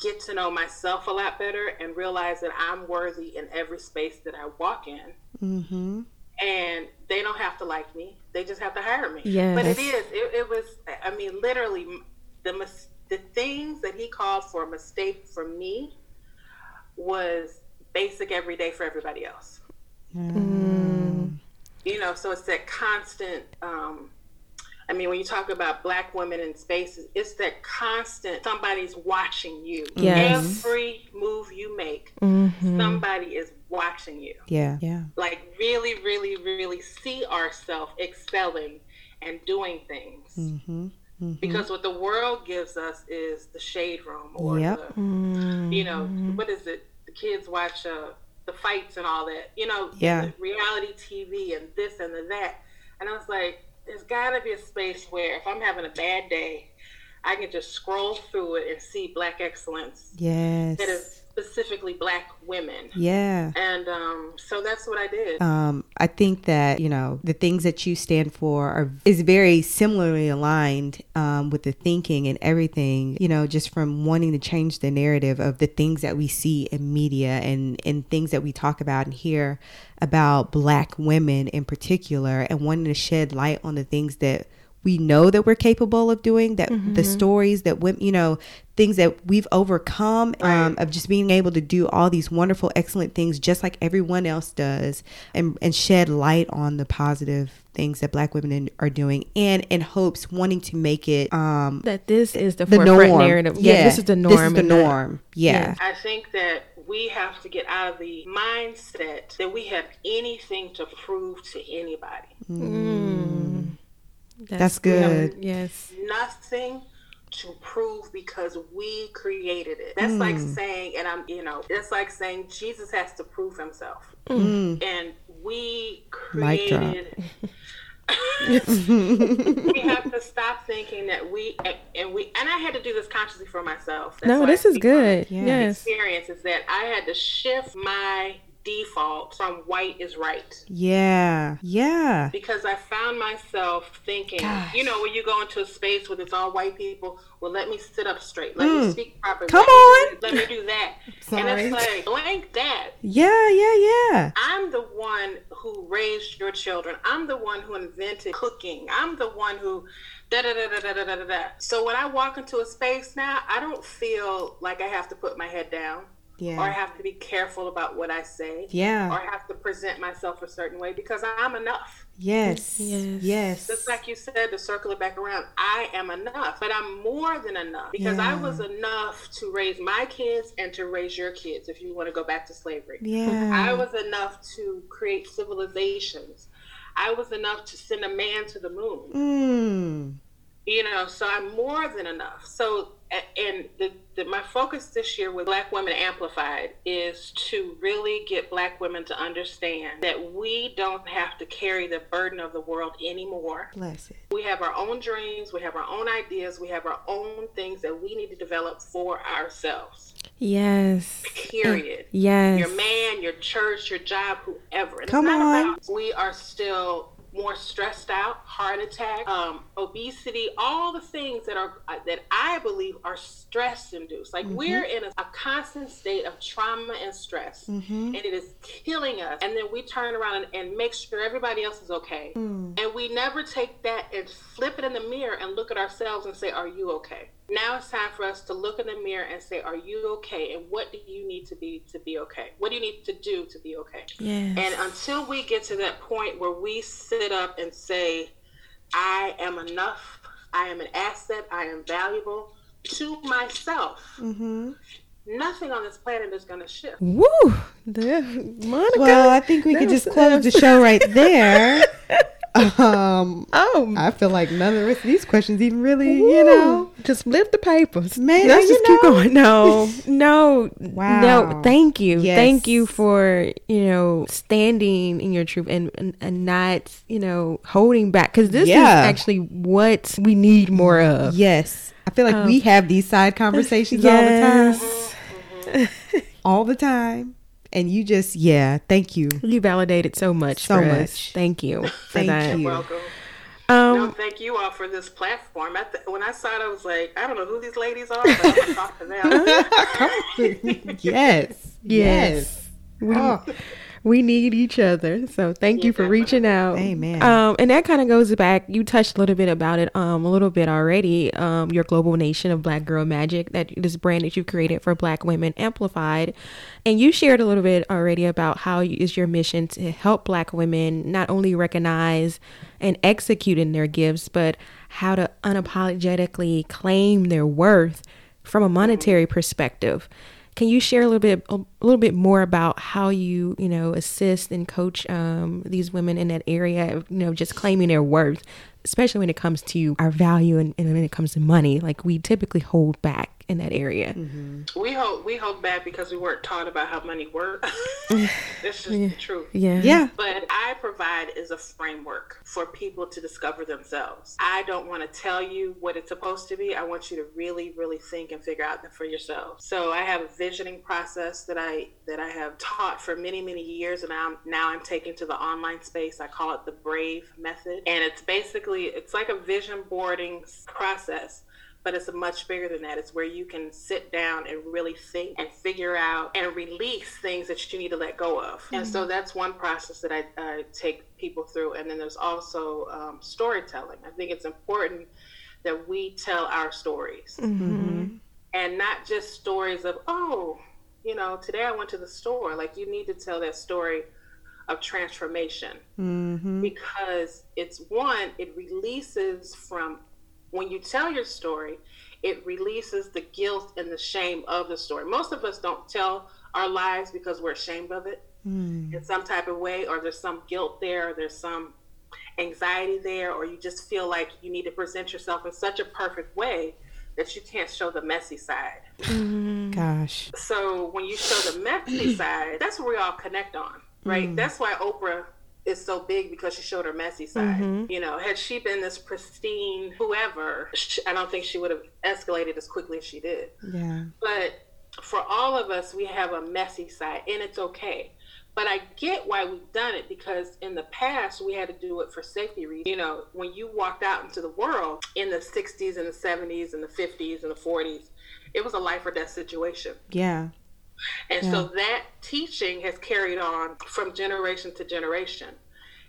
[SPEAKER 3] get to know myself a lot better and realize that I'm worthy in every space that I walk in.
[SPEAKER 2] Mm-hmm.
[SPEAKER 3] And they don't have to like me; they just have to hire me.
[SPEAKER 1] Yes.
[SPEAKER 3] But it is. It, it was. I mean, literally, the mis- the things that he called for a mistake for me was basic every day for everybody else.
[SPEAKER 1] Mm.
[SPEAKER 3] You know, so it's that constant. Um, I mean, when you talk about black women in spaces, it's that constant somebody's watching you.
[SPEAKER 1] Yes.
[SPEAKER 3] Every move you make,
[SPEAKER 1] Mhm.
[SPEAKER 3] somebody is watching you.
[SPEAKER 2] Yeah. Yeah.
[SPEAKER 3] Like, really, really, really see ourselves excelling and doing things.
[SPEAKER 2] Mm-hmm.
[SPEAKER 3] Because what the world gives us is the shade room or
[SPEAKER 2] Yep.
[SPEAKER 3] the,
[SPEAKER 1] Mm.
[SPEAKER 3] you know, what is it? The kids watch uh, the fights and all that, you know,
[SPEAKER 2] Yeah.
[SPEAKER 3] reality TV and this and the that. And I was like, there's got to be a space where if I'm having a bad day, I can just scroll through it and see black excellence
[SPEAKER 2] Yes.
[SPEAKER 3] that is specifically black women.
[SPEAKER 2] Yeah.
[SPEAKER 3] And um, so that's what I did.
[SPEAKER 2] Um, I think that you know the things that you stand for are is very similarly aligned um, with the thinking and everything. You know, just from wanting to change the narrative of the things that we see in media and and things that we talk about and hear about Black women in particular, and wanting to shed light on the things that we know that we're capable of doing that the stories that women you know things that we've overcome um, of just being able to do all these wonderful excellent things just like everyone else does and and shed light on the positive things that black women in- are doing and in hopes wanting to make it um
[SPEAKER 1] That this is the,
[SPEAKER 2] the norm.
[SPEAKER 1] narrative. Yeah, this is the norm.
[SPEAKER 2] this is the
[SPEAKER 1] and not-
[SPEAKER 2] norm. Yeah.
[SPEAKER 3] I think that we have to get out of the mindset that we have anything to prove to anybody.
[SPEAKER 2] That's good
[SPEAKER 1] Yes.
[SPEAKER 3] Nothing to prove because we created it. That's like
[SPEAKER 2] Hmm.
[SPEAKER 3] saying, and I'm, you know, it's like saying Jesus has to prove himself.
[SPEAKER 2] Hmm.
[SPEAKER 3] And we
[SPEAKER 2] Mic drop.
[SPEAKER 3] created. we have to stop thinking that we and we and I had to do this consciously for myself. That's
[SPEAKER 1] No, this
[SPEAKER 3] I
[SPEAKER 1] is good. Yes.
[SPEAKER 3] experience is that I had to shift my default, so I'm white is right.
[SPEAKER 2] Yeah, yeah.
[SPEAKER 3] Because I found myself thinking,
[SPEAKER 2] Gosh.
[SPEAKER 3] you know, when you go into a space where it's all white people, well, let me sit up straight, let mm. me speak properly.
[SPEAKER 2] Come on,
[SPEAKER 3] let me, let me do that. And it's like blank that.
[SPEAKER 2] Yeah, yeah, yeah.
[SPEAKER 3] I'm the one who raised your children. I'm the one who invented cooking. I'm the one who da da da da Da, da, da, so when I walk into a space now, I don't feel like I have to put my head down.
[SPEAKER 2] Yeah.
[SPEAKER 3] Or I have to be careful about what I say.
[SPEAKER 2] Yeah.
[SPEAKER 3] Or I have to present myself a certain way because I'm enough.
[SPEAKER 2] yes
[SPEAKER 1] Yes.
[SPEAKER 2] yes
[SPEAKER 3] Just like you said, to circle it back around, I am enough, but I'm more than enough because I was enough to raise my kids and to raise your kids if you want to go back to slavery.
[SPEAKER 2] yeah
[SPEAKER 3] I was enough to create civilizations. I was enough to send a man to the moon.
[SPEAKER 2] mm.
[SPEAKER 3] You know, so I'm more than enough. So, a- and the, the, my focus this year with Black Women Amplified is to really get Black women to understand that we don't have to carry the burden of the world anymore.
[SPEAKER 2] bless it
[SPEAKER 3] We have our own dreams, we have our own ideas, we have our own things that we need to develop for ourselves.
[SPEAKER 1] Yes.
[SPEAKER 3] Period
[SPEAKER 1] Yes.
[SPEAKER 3] your man, your church, your job, whoever.
[SPEAKER 2] Come on.
[SPEAKER 3] About, we are still more stressed out, heart attack, um, obesity, all the things that are uh, that I believe are stress induced. Like we're in a, a constant state of trauma and stress, and it is killing us. And then we turn around and, and make sure everybody else is okay, and we never take that and flip it in the mirror and look at ourselves and say, "Are you okay?" Now it's time for us to look in the mirror and say, "Are you okay?" And what do you need to be to be okay? What do you need to do to be okay?
[SPEAKER 1] Yes.
[SPEAKER 3] And until we get to that point where we sit up and say, I am enough, I am an asset, I am valuable to myself,
[SPEAKER 2] mm-hmm.
[SPEAKER 3] nothing on this planet is going to shift.
[SPEAKER 1] Woo! The, Monica.
[SPEAKER 2] well i think we could just close the show right there um
[SPEAKER 1] Oh,
[SPEAKER 2] I feel like none of the rest of these questions even really, you know.
[SPEAKER 1] Just flip the papers.
[SPEAKER 2] Man,
[SPEAKER 1] let's just keep going. No, no,
[SPEAKER 2] Wow.
[SPEAKER 1] no. Thank you,
[SPEAKER 2] Yes.
[SPEAKER 1] thank you for you know standing in your truth and and, and not you know holding back because this
[SPEAKER 2] Yeah.
[SPEAKER 1] is actually what we need more of.
[SPEAKER 2] Yes. I feel like we have these side conversations all the time. All the time. And you just, yeah, thank you.
[SPEAKER 1] You validated so much
[SPEAKER 2] So
[SPEAKER 1] for us.
[SPEAKER 2] much.
[SPEAKER 1] Thank you for
[SPEAKER 2] Thank
[SPEAKER 1] that.
[SPEAKER 2] you.
[SPEAKER 3] Welcome. Um, no, thank you all for this platform. I th- when I saw it, I was like, I don't know who these ladies are, but I'm gonna talk to
[SPEAKER 2] them. yes, yes.
[SPEAKER 1] Oh we need each other. So thank you for reaching out.
[SPEAKER 2] Amen.
[SPEAKER 1] Um, and that kind of goes back. You touched a little bit about it, um, a little bit already. Um, your global nation of Black Girl Magic, that this brand that you created for Black women, amplified, and you shared a little bit already about how is your mission to help Black women not only recognize and execute in their gifts, but how to unapologetically claim their worth from a monetary perspective. Can you share a little bit a little bit more about how you you know assist and coach um, these women in that area? You know, just claiming their worth, especially when it comes to our value and, and when it comes to money. Like we typically hold back in that area.
[SPEAKER 3] Mm-hmm. We hold we hold back because we weren't taught about how money works. it's just yeah. the truth.
[SPEAKER 1] Yeah.
[SPEAKER 2] Yeah.
[SPEAKER 3] But I provide is a framework for people to discover themselves. I don't want to tell you what it's supposed to be. I want you to really, really think and figure out for yourself. So I have a visioning process that I that I have taught for many, many years and I'm now I'm taking to the online space. I call it the brave method. And it's basically it's like a vision boarding process but it's much bigger than that. It's where you can sit down and really think and figure out and release things that you need to let go of. Mm-hmm. And so mm-hmm. that's one process that I, I, take people through. And then there's also um, storytelling. I think it's important that we tell our stories mm-hmm. and not just stories of, oh, you know, today I went to the store. Like you need to tell that story of transformation mm-hmm. because it's one, it releases from when you tell your story, it releases the guilt and the shame of the story. Most of us don't tell our lives because we're ashamed of it mm. in some type of way, or there's some guilt there, or there's some anxiety there, or you just feel like you need to present yourself in such a perfect way that you can't show the messy side.
[SPEAKER 2] Mm. Gosh.
[SPEAKER 3] So when you show the messy side, that's where we all connect on, right? Mm. That's why Oprah is so big because she showed her messy side. Mm-hmm. You know, had she been this pristine whoever, I don't think she would have escalated as quickly as she did.
[SPEAKER 2] Yeah.
[SPEAKER 3] But for all of us, we have a messy side, and it's okay. But I get why we've done it because in the past we had to do it for safety reasons. You know, when you walked out into the world in the 60s and the 70s and the 50s and the 40s, it was a life or death situation.
[SPEAKER 2] Yeah.
[SPEAKER 3] And yeah. so that teaching has carried on from generation to generation.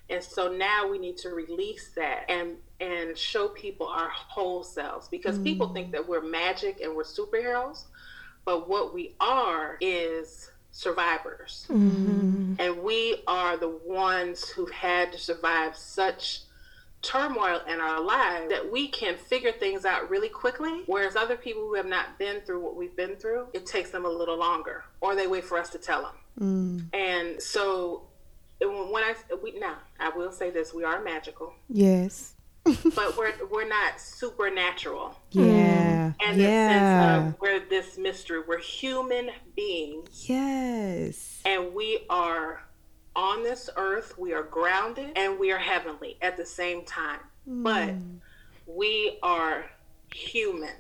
[SPEAKER 3] And so now we need to release that and and show people our whole selves because mm. people think that we're magic and we're superheroes, but what we are is survivors. Mm-hmm. And we are the ones who've had to survive such turmoil in our lives that we can figure things out really quickly whereas other people who have not been through what we've been through it takes them a little longer or they wait for us to tell them. Mm. and so when i we now i will say this we are magical.
[SPEAKER 2] Yes.
[SPEAKER 3] But we're we're not supernatural.
[SPEAKER 2] Yeah.
[SPEAKER 3] And
[SPEAKER 2] yeah.
[SPEAKER 3] Of, we're this mystery we're human beings.
[SPEAKER 2] Yes.
[SPEAKER 3] And we are on this earth, we are grounded and we are heavenly at the same time. Mm. But we are human.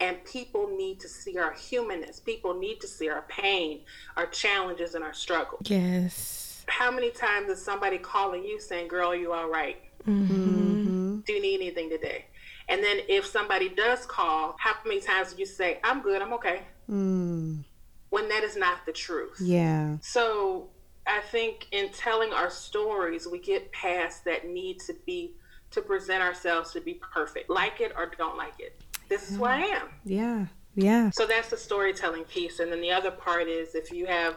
[SPEAKER 3] And people need to see our humanness. People need to see our pain, our challenges, and our struggles.
[SPEAKER 1] Yes.
[SPEAKER 3] How many times is somebody calling you saying, Girl, are you all right? mm-hmm. Do you need anything today? And then if somebody does call, how many times do you say, I'm good, I'm okay? Mm. When that is not the truth.
[SPEAKER 2] Yeah.
[SPEAKER 3] So I think in telling our stories, we get past that need to be to present ourselves to be perfect, like it or don't like it. This is who I am.
[SPEAKER 2] Yeah, yeah.
[SPEAKER 3] So that's the storytelling piece, and then the other part is if you have.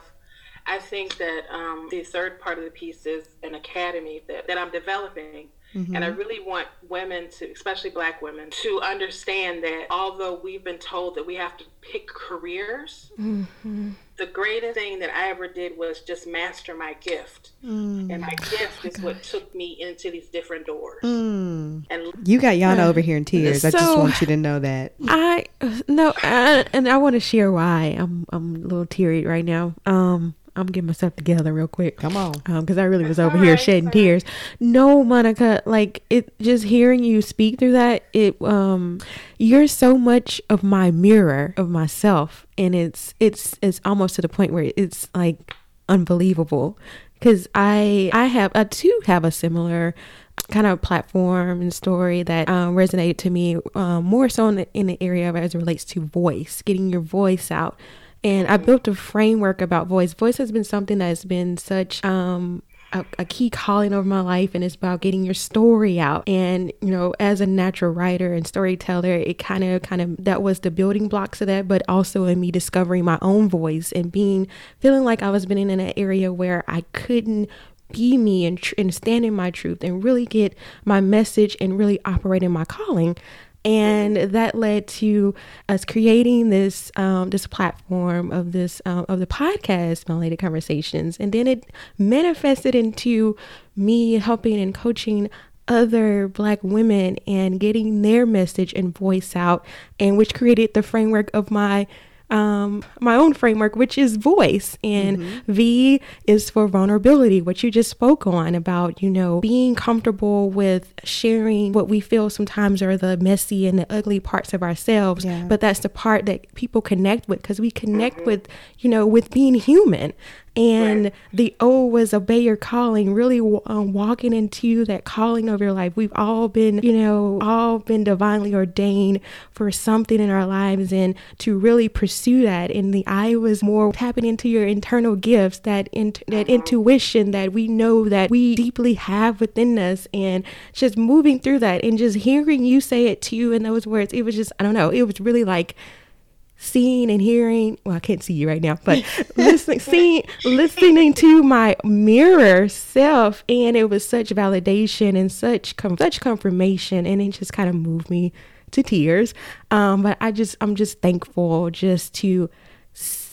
[SPEAKER 3] I think that um, the third part of the piece is an academy that, that I'm developing Mm-hmm. And I really want women to, especially black women, to understand that although we've been told that we have to pick careers, mm-hmm. The greatest thing that I ever did was just master my gift. Mm. And my gift oh is what took me into these different doors.
[SPEAKER 2] Mm. And you got Yana uh, over here in tears. So, I just want you to know that.
[SPEAKER 1] I no, I, and I want to share why I'm I'm a little teary right now. Um, I'm getting myself together real quick.
[SPEAKER 2] Come on.
[SPEAKER 1] Um, because I really was over here shedding tears. No, Monica, like it just hearing you speak through that, it um you're so much of my mirror of myself. And it's it's it's almost to the point where it's like unbelievable. Cause I I have I too have a similar kind of platform and story that um, resonated to me um, more so in the, in the area of as it relates to voice, getting your voice out. And I built a framework about voice. Voice has been something that has been such um, a, a, key calling of my life and it's about getting your story out and you know as a natural writer and storyteller it kind of kind of that was the building blocks of that but also in me discovering my own voice and being feeling like i was been in an area where i couldn't be me and, tr- and stand in my truth and really get my message and really operate in my calling and that led to us creating this um, this platform of this um, of the podcast Melanated Conversations, and then it manifested into me helping and coaching other black women and getting their message and voice out and which created the framework of my um, my own framework, which is voice. And mm-hmm. V is for vulnerability, what you just spoke on about, you know, being comfortable with sharing what we feel sometimes are the messy and the ugly parts of ourselves. Yeah. But that's the part that people connect with because we connect mm-hmm. with, you know, with being human and right. the O was obey your calling, really um, walking into that calling of your life. We've all been, you know, all been divinely ordained for something in our lives and to really pursue that. And the I was more tapping into your internal gifts, that, in, that uh-huh. intuition that we know that we deeply have within us and just moving through that and just hearing you say it to you in those words. It was just, I don't know, it was really like, seeing and hearing well i can't see you right now but listening seeing listening to my mirror self and it was such validation and such com- such confirmation and it just kind of moved me to tears um but i just i'm just thankful just to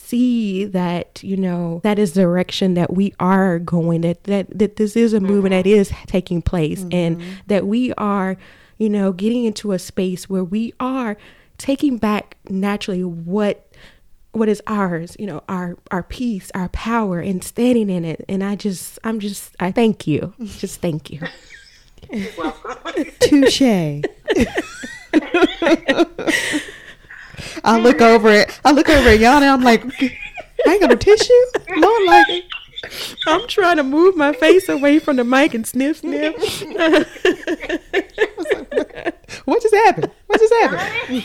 [SPEAKER 1] see that you know that is the direction that we are going that that, that this is a movement that is taking place mm-hmm. and that we are you know getting into a space where we are taking back naturally what what is ours you know our our peace our power and standing in it. And i just i'm just i thank you. Just thank you.
[SPEAKER 2] Touche. I look over it. I look over at Yana. I'm like i ain't got no tissue. Lord like
[SPEAKER 1] I'm trying to move my face away from the mic and sniff, sniff.
[SPEAKER 2] what just happened? What just happened?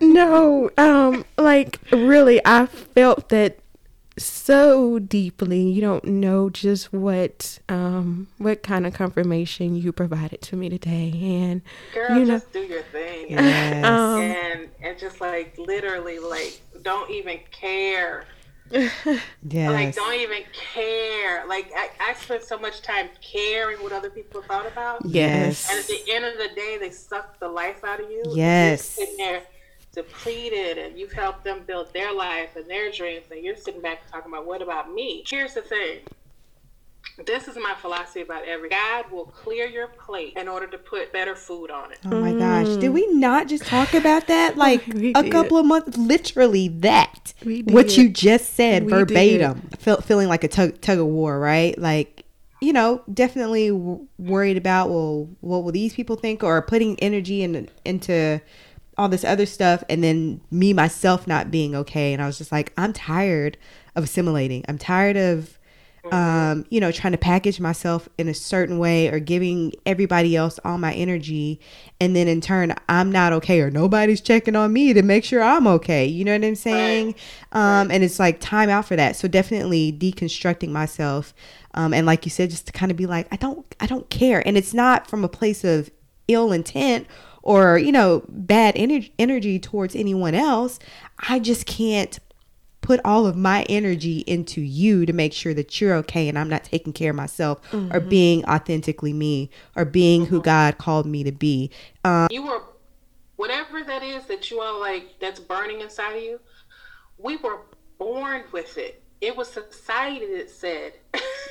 [SPEAKER 1] no, um, like really, I felt that so deeply. You don't know just what um what kind of confirmation you provided to me today, and
[SPEAKER 3] girl, you know, just do your thing, yes. um, and and just like literally, like don't even care yeah. Like, don't even care. Like, I, I spent so much time caring what other people thought about.
[SPEAKER 2] Yes.
[SPEAKER 3] And at the end of the day, they suck the life out of you.
[SPEAKER 2] Yes.
[SPEAKER 3] You're sitting there depleted, and you've helped them build their life and their dreams, and you're sitting back talking about, what about me? Here's the thing this is my philosophy about every God will clear your plate in order to put better food on it.
[SPEAKER 2] Oh my gosh. Did we not just talk about that like a couple of months? Literally that. What you just said we verbatim. Feel, feeling like a tug, tug of war, right? Like, you know, definitely w- worried about, well, what will these people think? Or putting energy in, into all this other stuff. And then me, myself, not being okay. And I was just like, I'm tired of assimilating. I'm tired of um, you know, trying to package myself in a certain way or giving everybody else all my energy. And then in turn, I'm not okay or nobody's checking on me to make sure I'm okay. You know what I'm saying? Right. Um, right. And it's like time out for that. So definitely deconstructing myself. Um, and like you said, just to kind of be like, I don't, I don't care. And it's not from a place of ill intent or, you know, bad ener- energy towards anyone else. I just can't put all of my energy into you to make sure that you're okay and I'm not taking care of myself mm-hmm. or being authentically me or being mm-hmm. who God called me to be.
[SPEAKER 3] Um, you were, whatever that is that you are like, that's burning inside of you, we were born with it. It was society that said.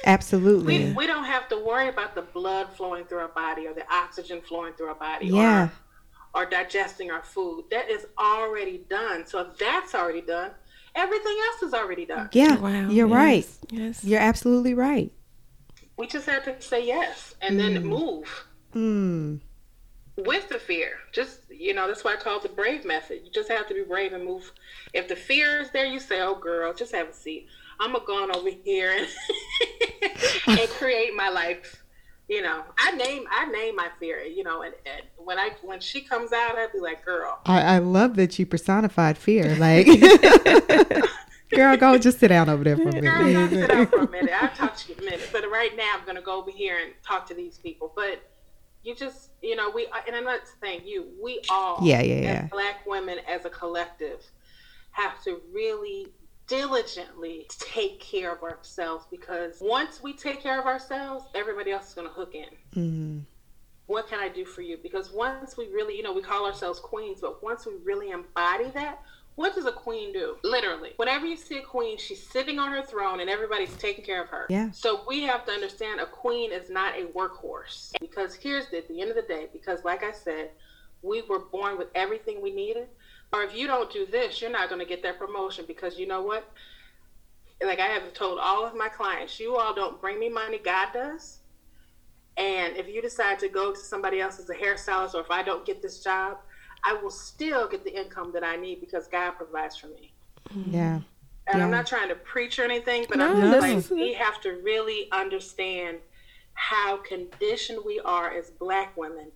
[SPEAKER 2] Absolutely.
[SPEAKER 3] we, we don't have to worry about the blood flowing through our body or the oxygen flowing through our body.
[SPEAKER 2] Yeah.
[SPEAKER 3] Or, or digesting our food. That is already done. So if that's already done, Everything else is already done.
[SPEAKER 2] Yeah, wow. you're yes. right. Yes, you're absolutely right.
[SPEAKER 3] We just have to say yes and mm. then move.
[SPEAKER 2] Mm.
[SPEAKER 3] With the fear, just you know, that's why I call it the brave method. You just have to be brave and move. If the fear is there, you say, "Oh, girl, just have a seat. I'm gonna go on over here and, and create my life you know, I name I name my fear. You know, and, and when I when she comes out, I'd be like, girl.
[SPEAKER 2] I, I love that you personified fear. Like, girl, go just sit down over there for a minute.
[SPEAKER 3] Girl, go sit down for a minute. I'll talk to you in a minute. But right now, I'm gonna go over here and talk to these people. But you just, you know, we and I'm not saying you. We all,
[SPEAKER 2] yeah, yeah, yeah.
[SPEAKER 3] Black women as a collective have to really diligently take care of ourselves because once we take care of ourselves, everybody else is going to hook in.
[SPEAKER 2] Mm-hmm.
[SPEAKER 3] What can I do for you? Because once we really, you know, we call ourselves queens, but once we really embody that, what does a queen do? Literally, whenever you see a queen, she's sitting on her throne and everybody's taking care of her.
[SPEAKER 2] Yeah.
[SPEAKER 3] So we have to understand a queen is not a workhorse. Because here's the, at the end of the day, because like I said, we were born with everything we needed or if you don't do this, you're not going to get that promotion because you know what? Like I have told all of my clients, you all don't bring me money, God does. And if you decide to go to somebody else as a hairstylist, or if I don't get this job, I will still get the income that I need because God provides for me. Mm-hmm.
[SPEAKER 2] Yeah.
[SPEAKER 3] And
[SPEAKER 2] yeah.
[SPEAKER 3] I'm not trying to preach or anything, but no, I'm just like, we have to really understand how conditioned we are as black women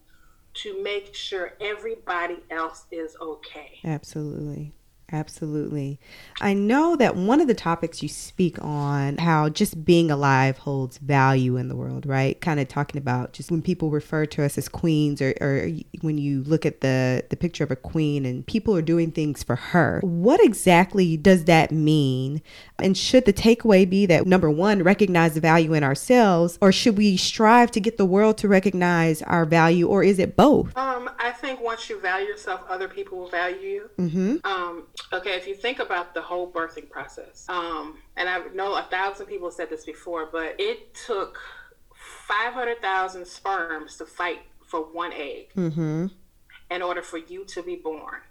[SPEAKER 3] to make sure everybody else is okay.
[SPEAKER 2] Absolutely. Absolutely. I know that one of the topics you speak on how just being alive holds value in the world, right? Kind of talking about just when people refer to us as queens or, or when you look at the, the picture of a queen and people are doing things for her. What exactly does that mean? And should the takeaway be that number one, recognize the value in ourselves, or should we strive to get the world to recognize our value, or is it both?
[SPEAKER 3] Um, I think once you value yourself, other people will value you.
[SPEAKER 2] Mm-hmm.
[SPEAKER 3] Um, okay, if you think about the whole birthing process, um, and I know a thousand people said this before, but it took 500,000 sperms to fight for one egg
[SPEAKER 2] mm-hmm.
[SPEAKER 3] in order for you to be born.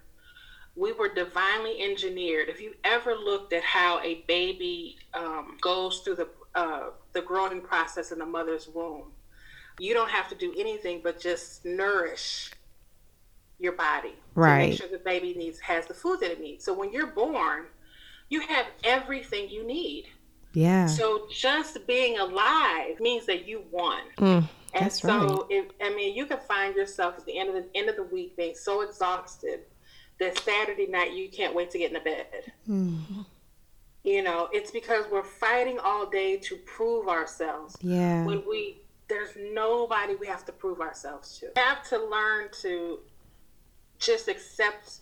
[SPEAKER 3] We were divinely engineered. If you ever looked at how a baby um, goes through the uh, the growing process in the mother's womb, you don't have to do anything but just nourish your body
[SPEAKER 2] right.
[SPEAKER 3] to make sure the baby needs has the food that it needs. So when you're born, you have everything you need.
[SPEAKER 2] Yeah.
[SPEAKER 3] So just being alive means that you won.
[SPEAKER 2] Mm,
[SPEAKER 3] and so
[SPEAKER 2] right.
[SPEAKER 3] if I mean you can find yourself at the end of the end of the week being so exhausted that Saturday night you can't wait to get in the bed.
[SPEAKER 2] Mm.
[SPEAKER 3] You know, it's because we're fighting all day to prove ourselves.
[SPEAKER 2] Yeah.
[SPEAKER 3] When we there's nobody we have to prove ourselves to. We have to learn to just accept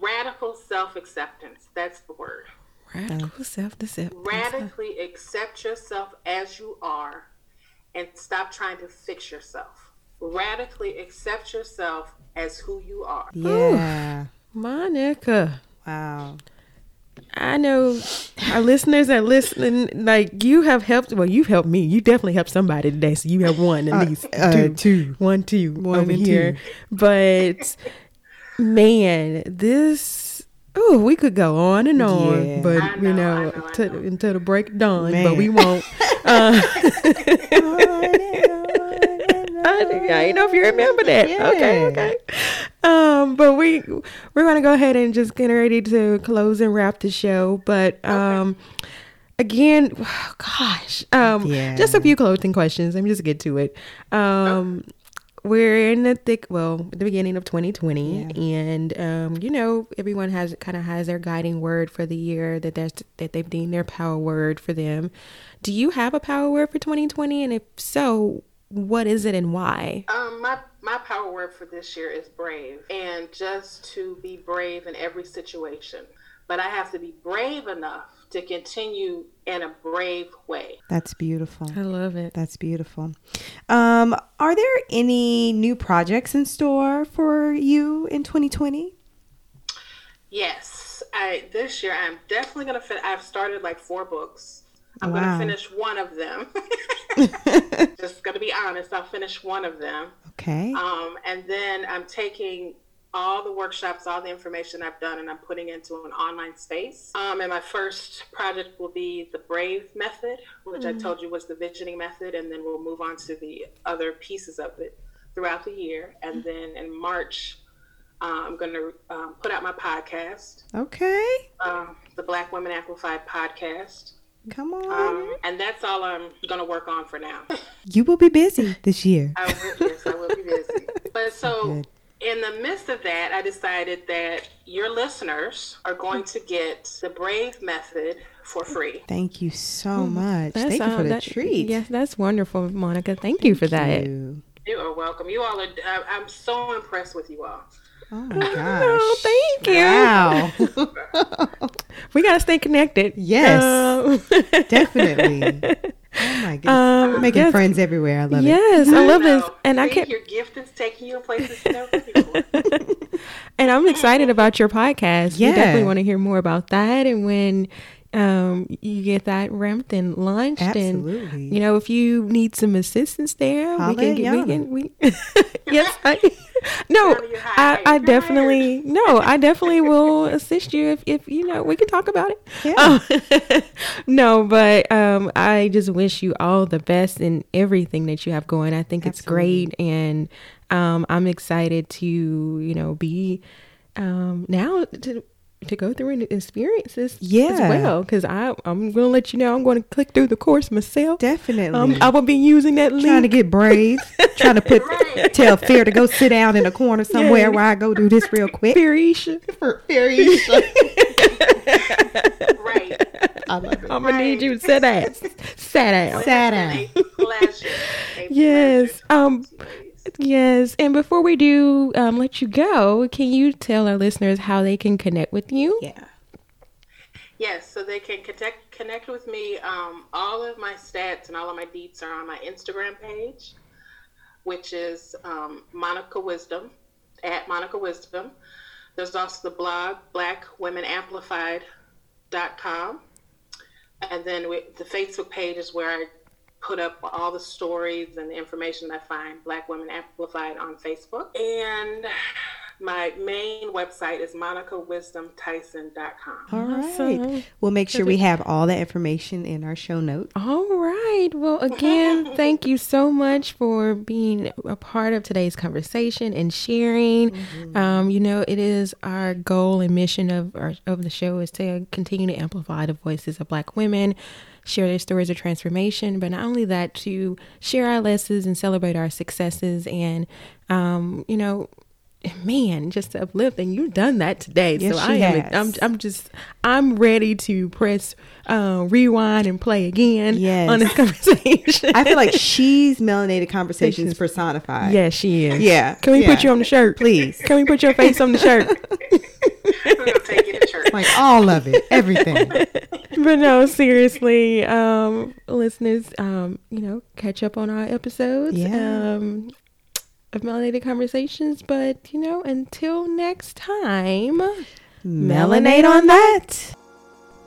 [SPEAKER 3] radical self acceptance. That's the word.
[SPEAKER 1] Radical self acceptance.
[SPEAKER 3] Radically accept yourself as you are and stop trying to fix yourself. Radically accept yourself as who you are.
[SPEAKER 2] Yeah.
[SPEAKER 1] Monica.
[SPEAKER 2] Wow.
[SPEAKER 1] I know our listeners are listening. Like you have helped. Well, you've helped me. You definitely helped somebody today. So you have one at
[SPEAKER 2] Uh,
[SPEAKER 1] least
[SPEAKER 2] uh,
[SPEAKER 1] two,
[SPEAKER 2] two.
[SPEAKER 1] one, two
[SPEAKER 2] One
[SPEAKER 1] over here.
[SPEAKER 2] two.
[SPEAKER 1] But man, this. Oh, we could go on and on,
[SPEAKER 2] Yeah.
[SPEAKER 1] but
[SPEAKER 3] I
[SPEAKER 1] you
[SPEAKER 3] know,
[SPEAKER 1] know,
[SPEAKER 3] know,
[SPEAKER 1] to-
[SPEAKER 3] know.
[SPEAKER 1] until the break dawn.
[SPEAKER 2] Man.
[SPEAKER 1] But we won't. Uh, I, I know if you remember that. Okay,
[SPEAKER 2] Yeah.
[SPEAKER 1] okay. Um, but we we're gonna go ahead and just get ready to close and wrap the show. But um, again, gosh, um,
[SPEAKER 2] Yeah.
[SPEAKER 1] just a few closing questions. Let me just get to it. Um, we're in the thick, well, the beginning of 2020, and um, you know, everyone has kind of has their guiding word for the year that there's that they've deemed their power word for them. Do you have a power word for 2020? And if so, what is it and why?
[SPEAKER 3] Um, my my power word for this year is brave, and just to be brave in every situation. But I have to be brave enough to continue in a brave way.
[SPEAKER 2] That's beautiful.
[SPEAKER 1] I love it.
[SPEAKER 2] That's beautiful. Um, are there any new projects in store for you in 2020?
[SPEAKER 3] Yes, I this year I'm definitely gonna fin- I've started like four books. I'm
[SPEAKER 2] Wow.
[SPEAKER 3] gonna finish one of them. Just gonna be honest, I'll finish one of them.
[SPEAKER 2] Okay.
[SPEAKER 3] Um, and then I'm taking all the workshops, all the information I've done, and I'm putting into an online space. Um, and my first project will be the Brave method, which I told you was the visioning method, and then we'll move on to the other pieces of it throughout the year. And then in March, uh, I'm going to um, put out my podcast,
[SPEAKER 2] Okay.
[SPEAKER 3] um, the Black Women Amplified podcast.
[SPEAKER 2] Come on.
[SPEAKER 3] Um, and that's all I'm going to work on for now.
[SPEAKER 2] You will be busy this year.
[SPEAKER 3] I will, yes, I will be busy. But so Good. In the midst of that, I decided that your listeners are going to get the Brave Method for free.
[SPEAKER 2] Thank you so hmm. much. That's, Thank you for the that, treat.
[SPEAKER 1] Yes, that's wonderful, Monica. Thank, Thank you for that.
[SPEAKER 3] You. you. are welcome. You all are. I'm so impressed with you all.
[SPEAKER 2] Oh my gosh! Oh,
[SPEAKER 1] thank you. Wow. we gotta stay connected.
[SPEAKER 2] Yes, um, definitely. Oh my goodness. Um, Making yes. friends everywhere. I love
[SPEAKER 1] yes,
[SPEAKER 2] it.
[SPEAKER 1] Yes, I love this. And
[SPEAKER 3] See,
[SPEAKER 1] I can't.
[SPEAKER 3] your gift is taking you places you never before.
[SPEAKER 1] and I'm excited about your podcast. Yeah. We definitely want to hear more about that and when um, you get that ramped and launched. Absolutely. And, you know, if you need some assistance there, Holla we can get, we can, we, yes, I, no, I, I definitely, no, I definitely will assist you if, if, you know, we can talk about it. Yeah. Oh, no, but, um, I just wish you all the best in everything that you have going. I think Absolutely. it's great. And, um, I'm excited to, you know, be, um, now to, to go through and experience this yeah. as well. Because I I'm gonna let you know I'm going to click through the course myself.
[SPEAKER 2] Definitely,
[SPEAKER 1] um, I will be using that link.
[SPEAKER 2] Trying to get brave, trying to put tell Fear to go sit down in a corner somewhere yeah. where I go do this real quick.
[SPEAKER 1] Fearisha,
[SPEAKER 2] for Fearisha.
[SPEAKER 3] right.
[SPEAKER 1] I love it. I'm gonna right. need you to sit down, sit down,
[SPEAKER 2] sit down.
[SPEAKER 3] Pleasure.
[SPEAKER 1] yes. Um. Yes. And before we do um, let you go, can you tell our listeners how they can connect with you?
[SPEAKER 2] Yeah.
[SPEAKER 3] Yes, so they can connect connect with me. Um, all of my stats and all of my deets are on my Instagram page, which is um, Monica Wisdom at Monica Wisdom. There's also the blog BlackWomenAmplified.com, and then we, the Facebook page is where I put up all the stories and the information I find Black Women Amplified on Facebook. And my main website is monicawisdomtyson.com.
[SPEAKER 2] All right. We'll make sure we have all the information in our show notes.
[SPEAKER 1] All right. Well, again, thank you so much for being a part of today's conversation and sharing. Mm-hmm. Um, you know, it is our goal and mission of our, of the show is to continue to amplify the voices of Black women share their stories of transformation, but not only that, to share our lessons and celebrate our successes and, um, you know, man, just to uplift. And you've done that today.
[SPEAKER 2] Yes,
[SPEAKER 1] so
[SPEAKER 2] I am,
[SPEAKER 1] I'm, I'm just, I'm ready to press uh, rewind and play again yes. on this conversation.
[SPEAKER 2] I feel like she's melanated conversations personified.
[SPEAKER 1] Yeah, she is.
[SPEAKER 2] Yeah.
[SPEAKER 1] Can we
[SPEAKER 2] yeah.
[SPEAKER 1] put you on the shirt,
[SPEAKER 2] please?
[SPEAKER 1] Can we put your face on the shirt? We're gonna take it and shirt.
[SPEAKER 2] Like all of it, everything.
[SPEAKER 1] but no, seriously, um, listeners, um, you know, catch up on our episodes.
[SPEAKER 2] Yeah.
[SPEAKER 1] Um, of melanated conversations, but you know, until next time,
[SPEAKER 2] melanate on that.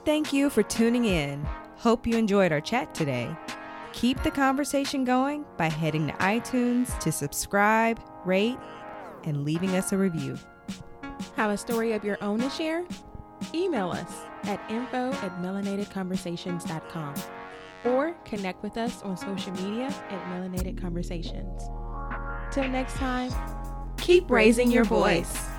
[SPEAKER 2] Thank you for tuning in. Hope you enjoyed our chat today. Keep the conversation going by heading to iTunes to subscribe, rate, and leaving us a review.
[SPEAKER 1] Have a story of your own to share? Email us at info at melanatedconversations.com or connect with us on social media at Melanated Conversations. Till next time, keep raising your voice.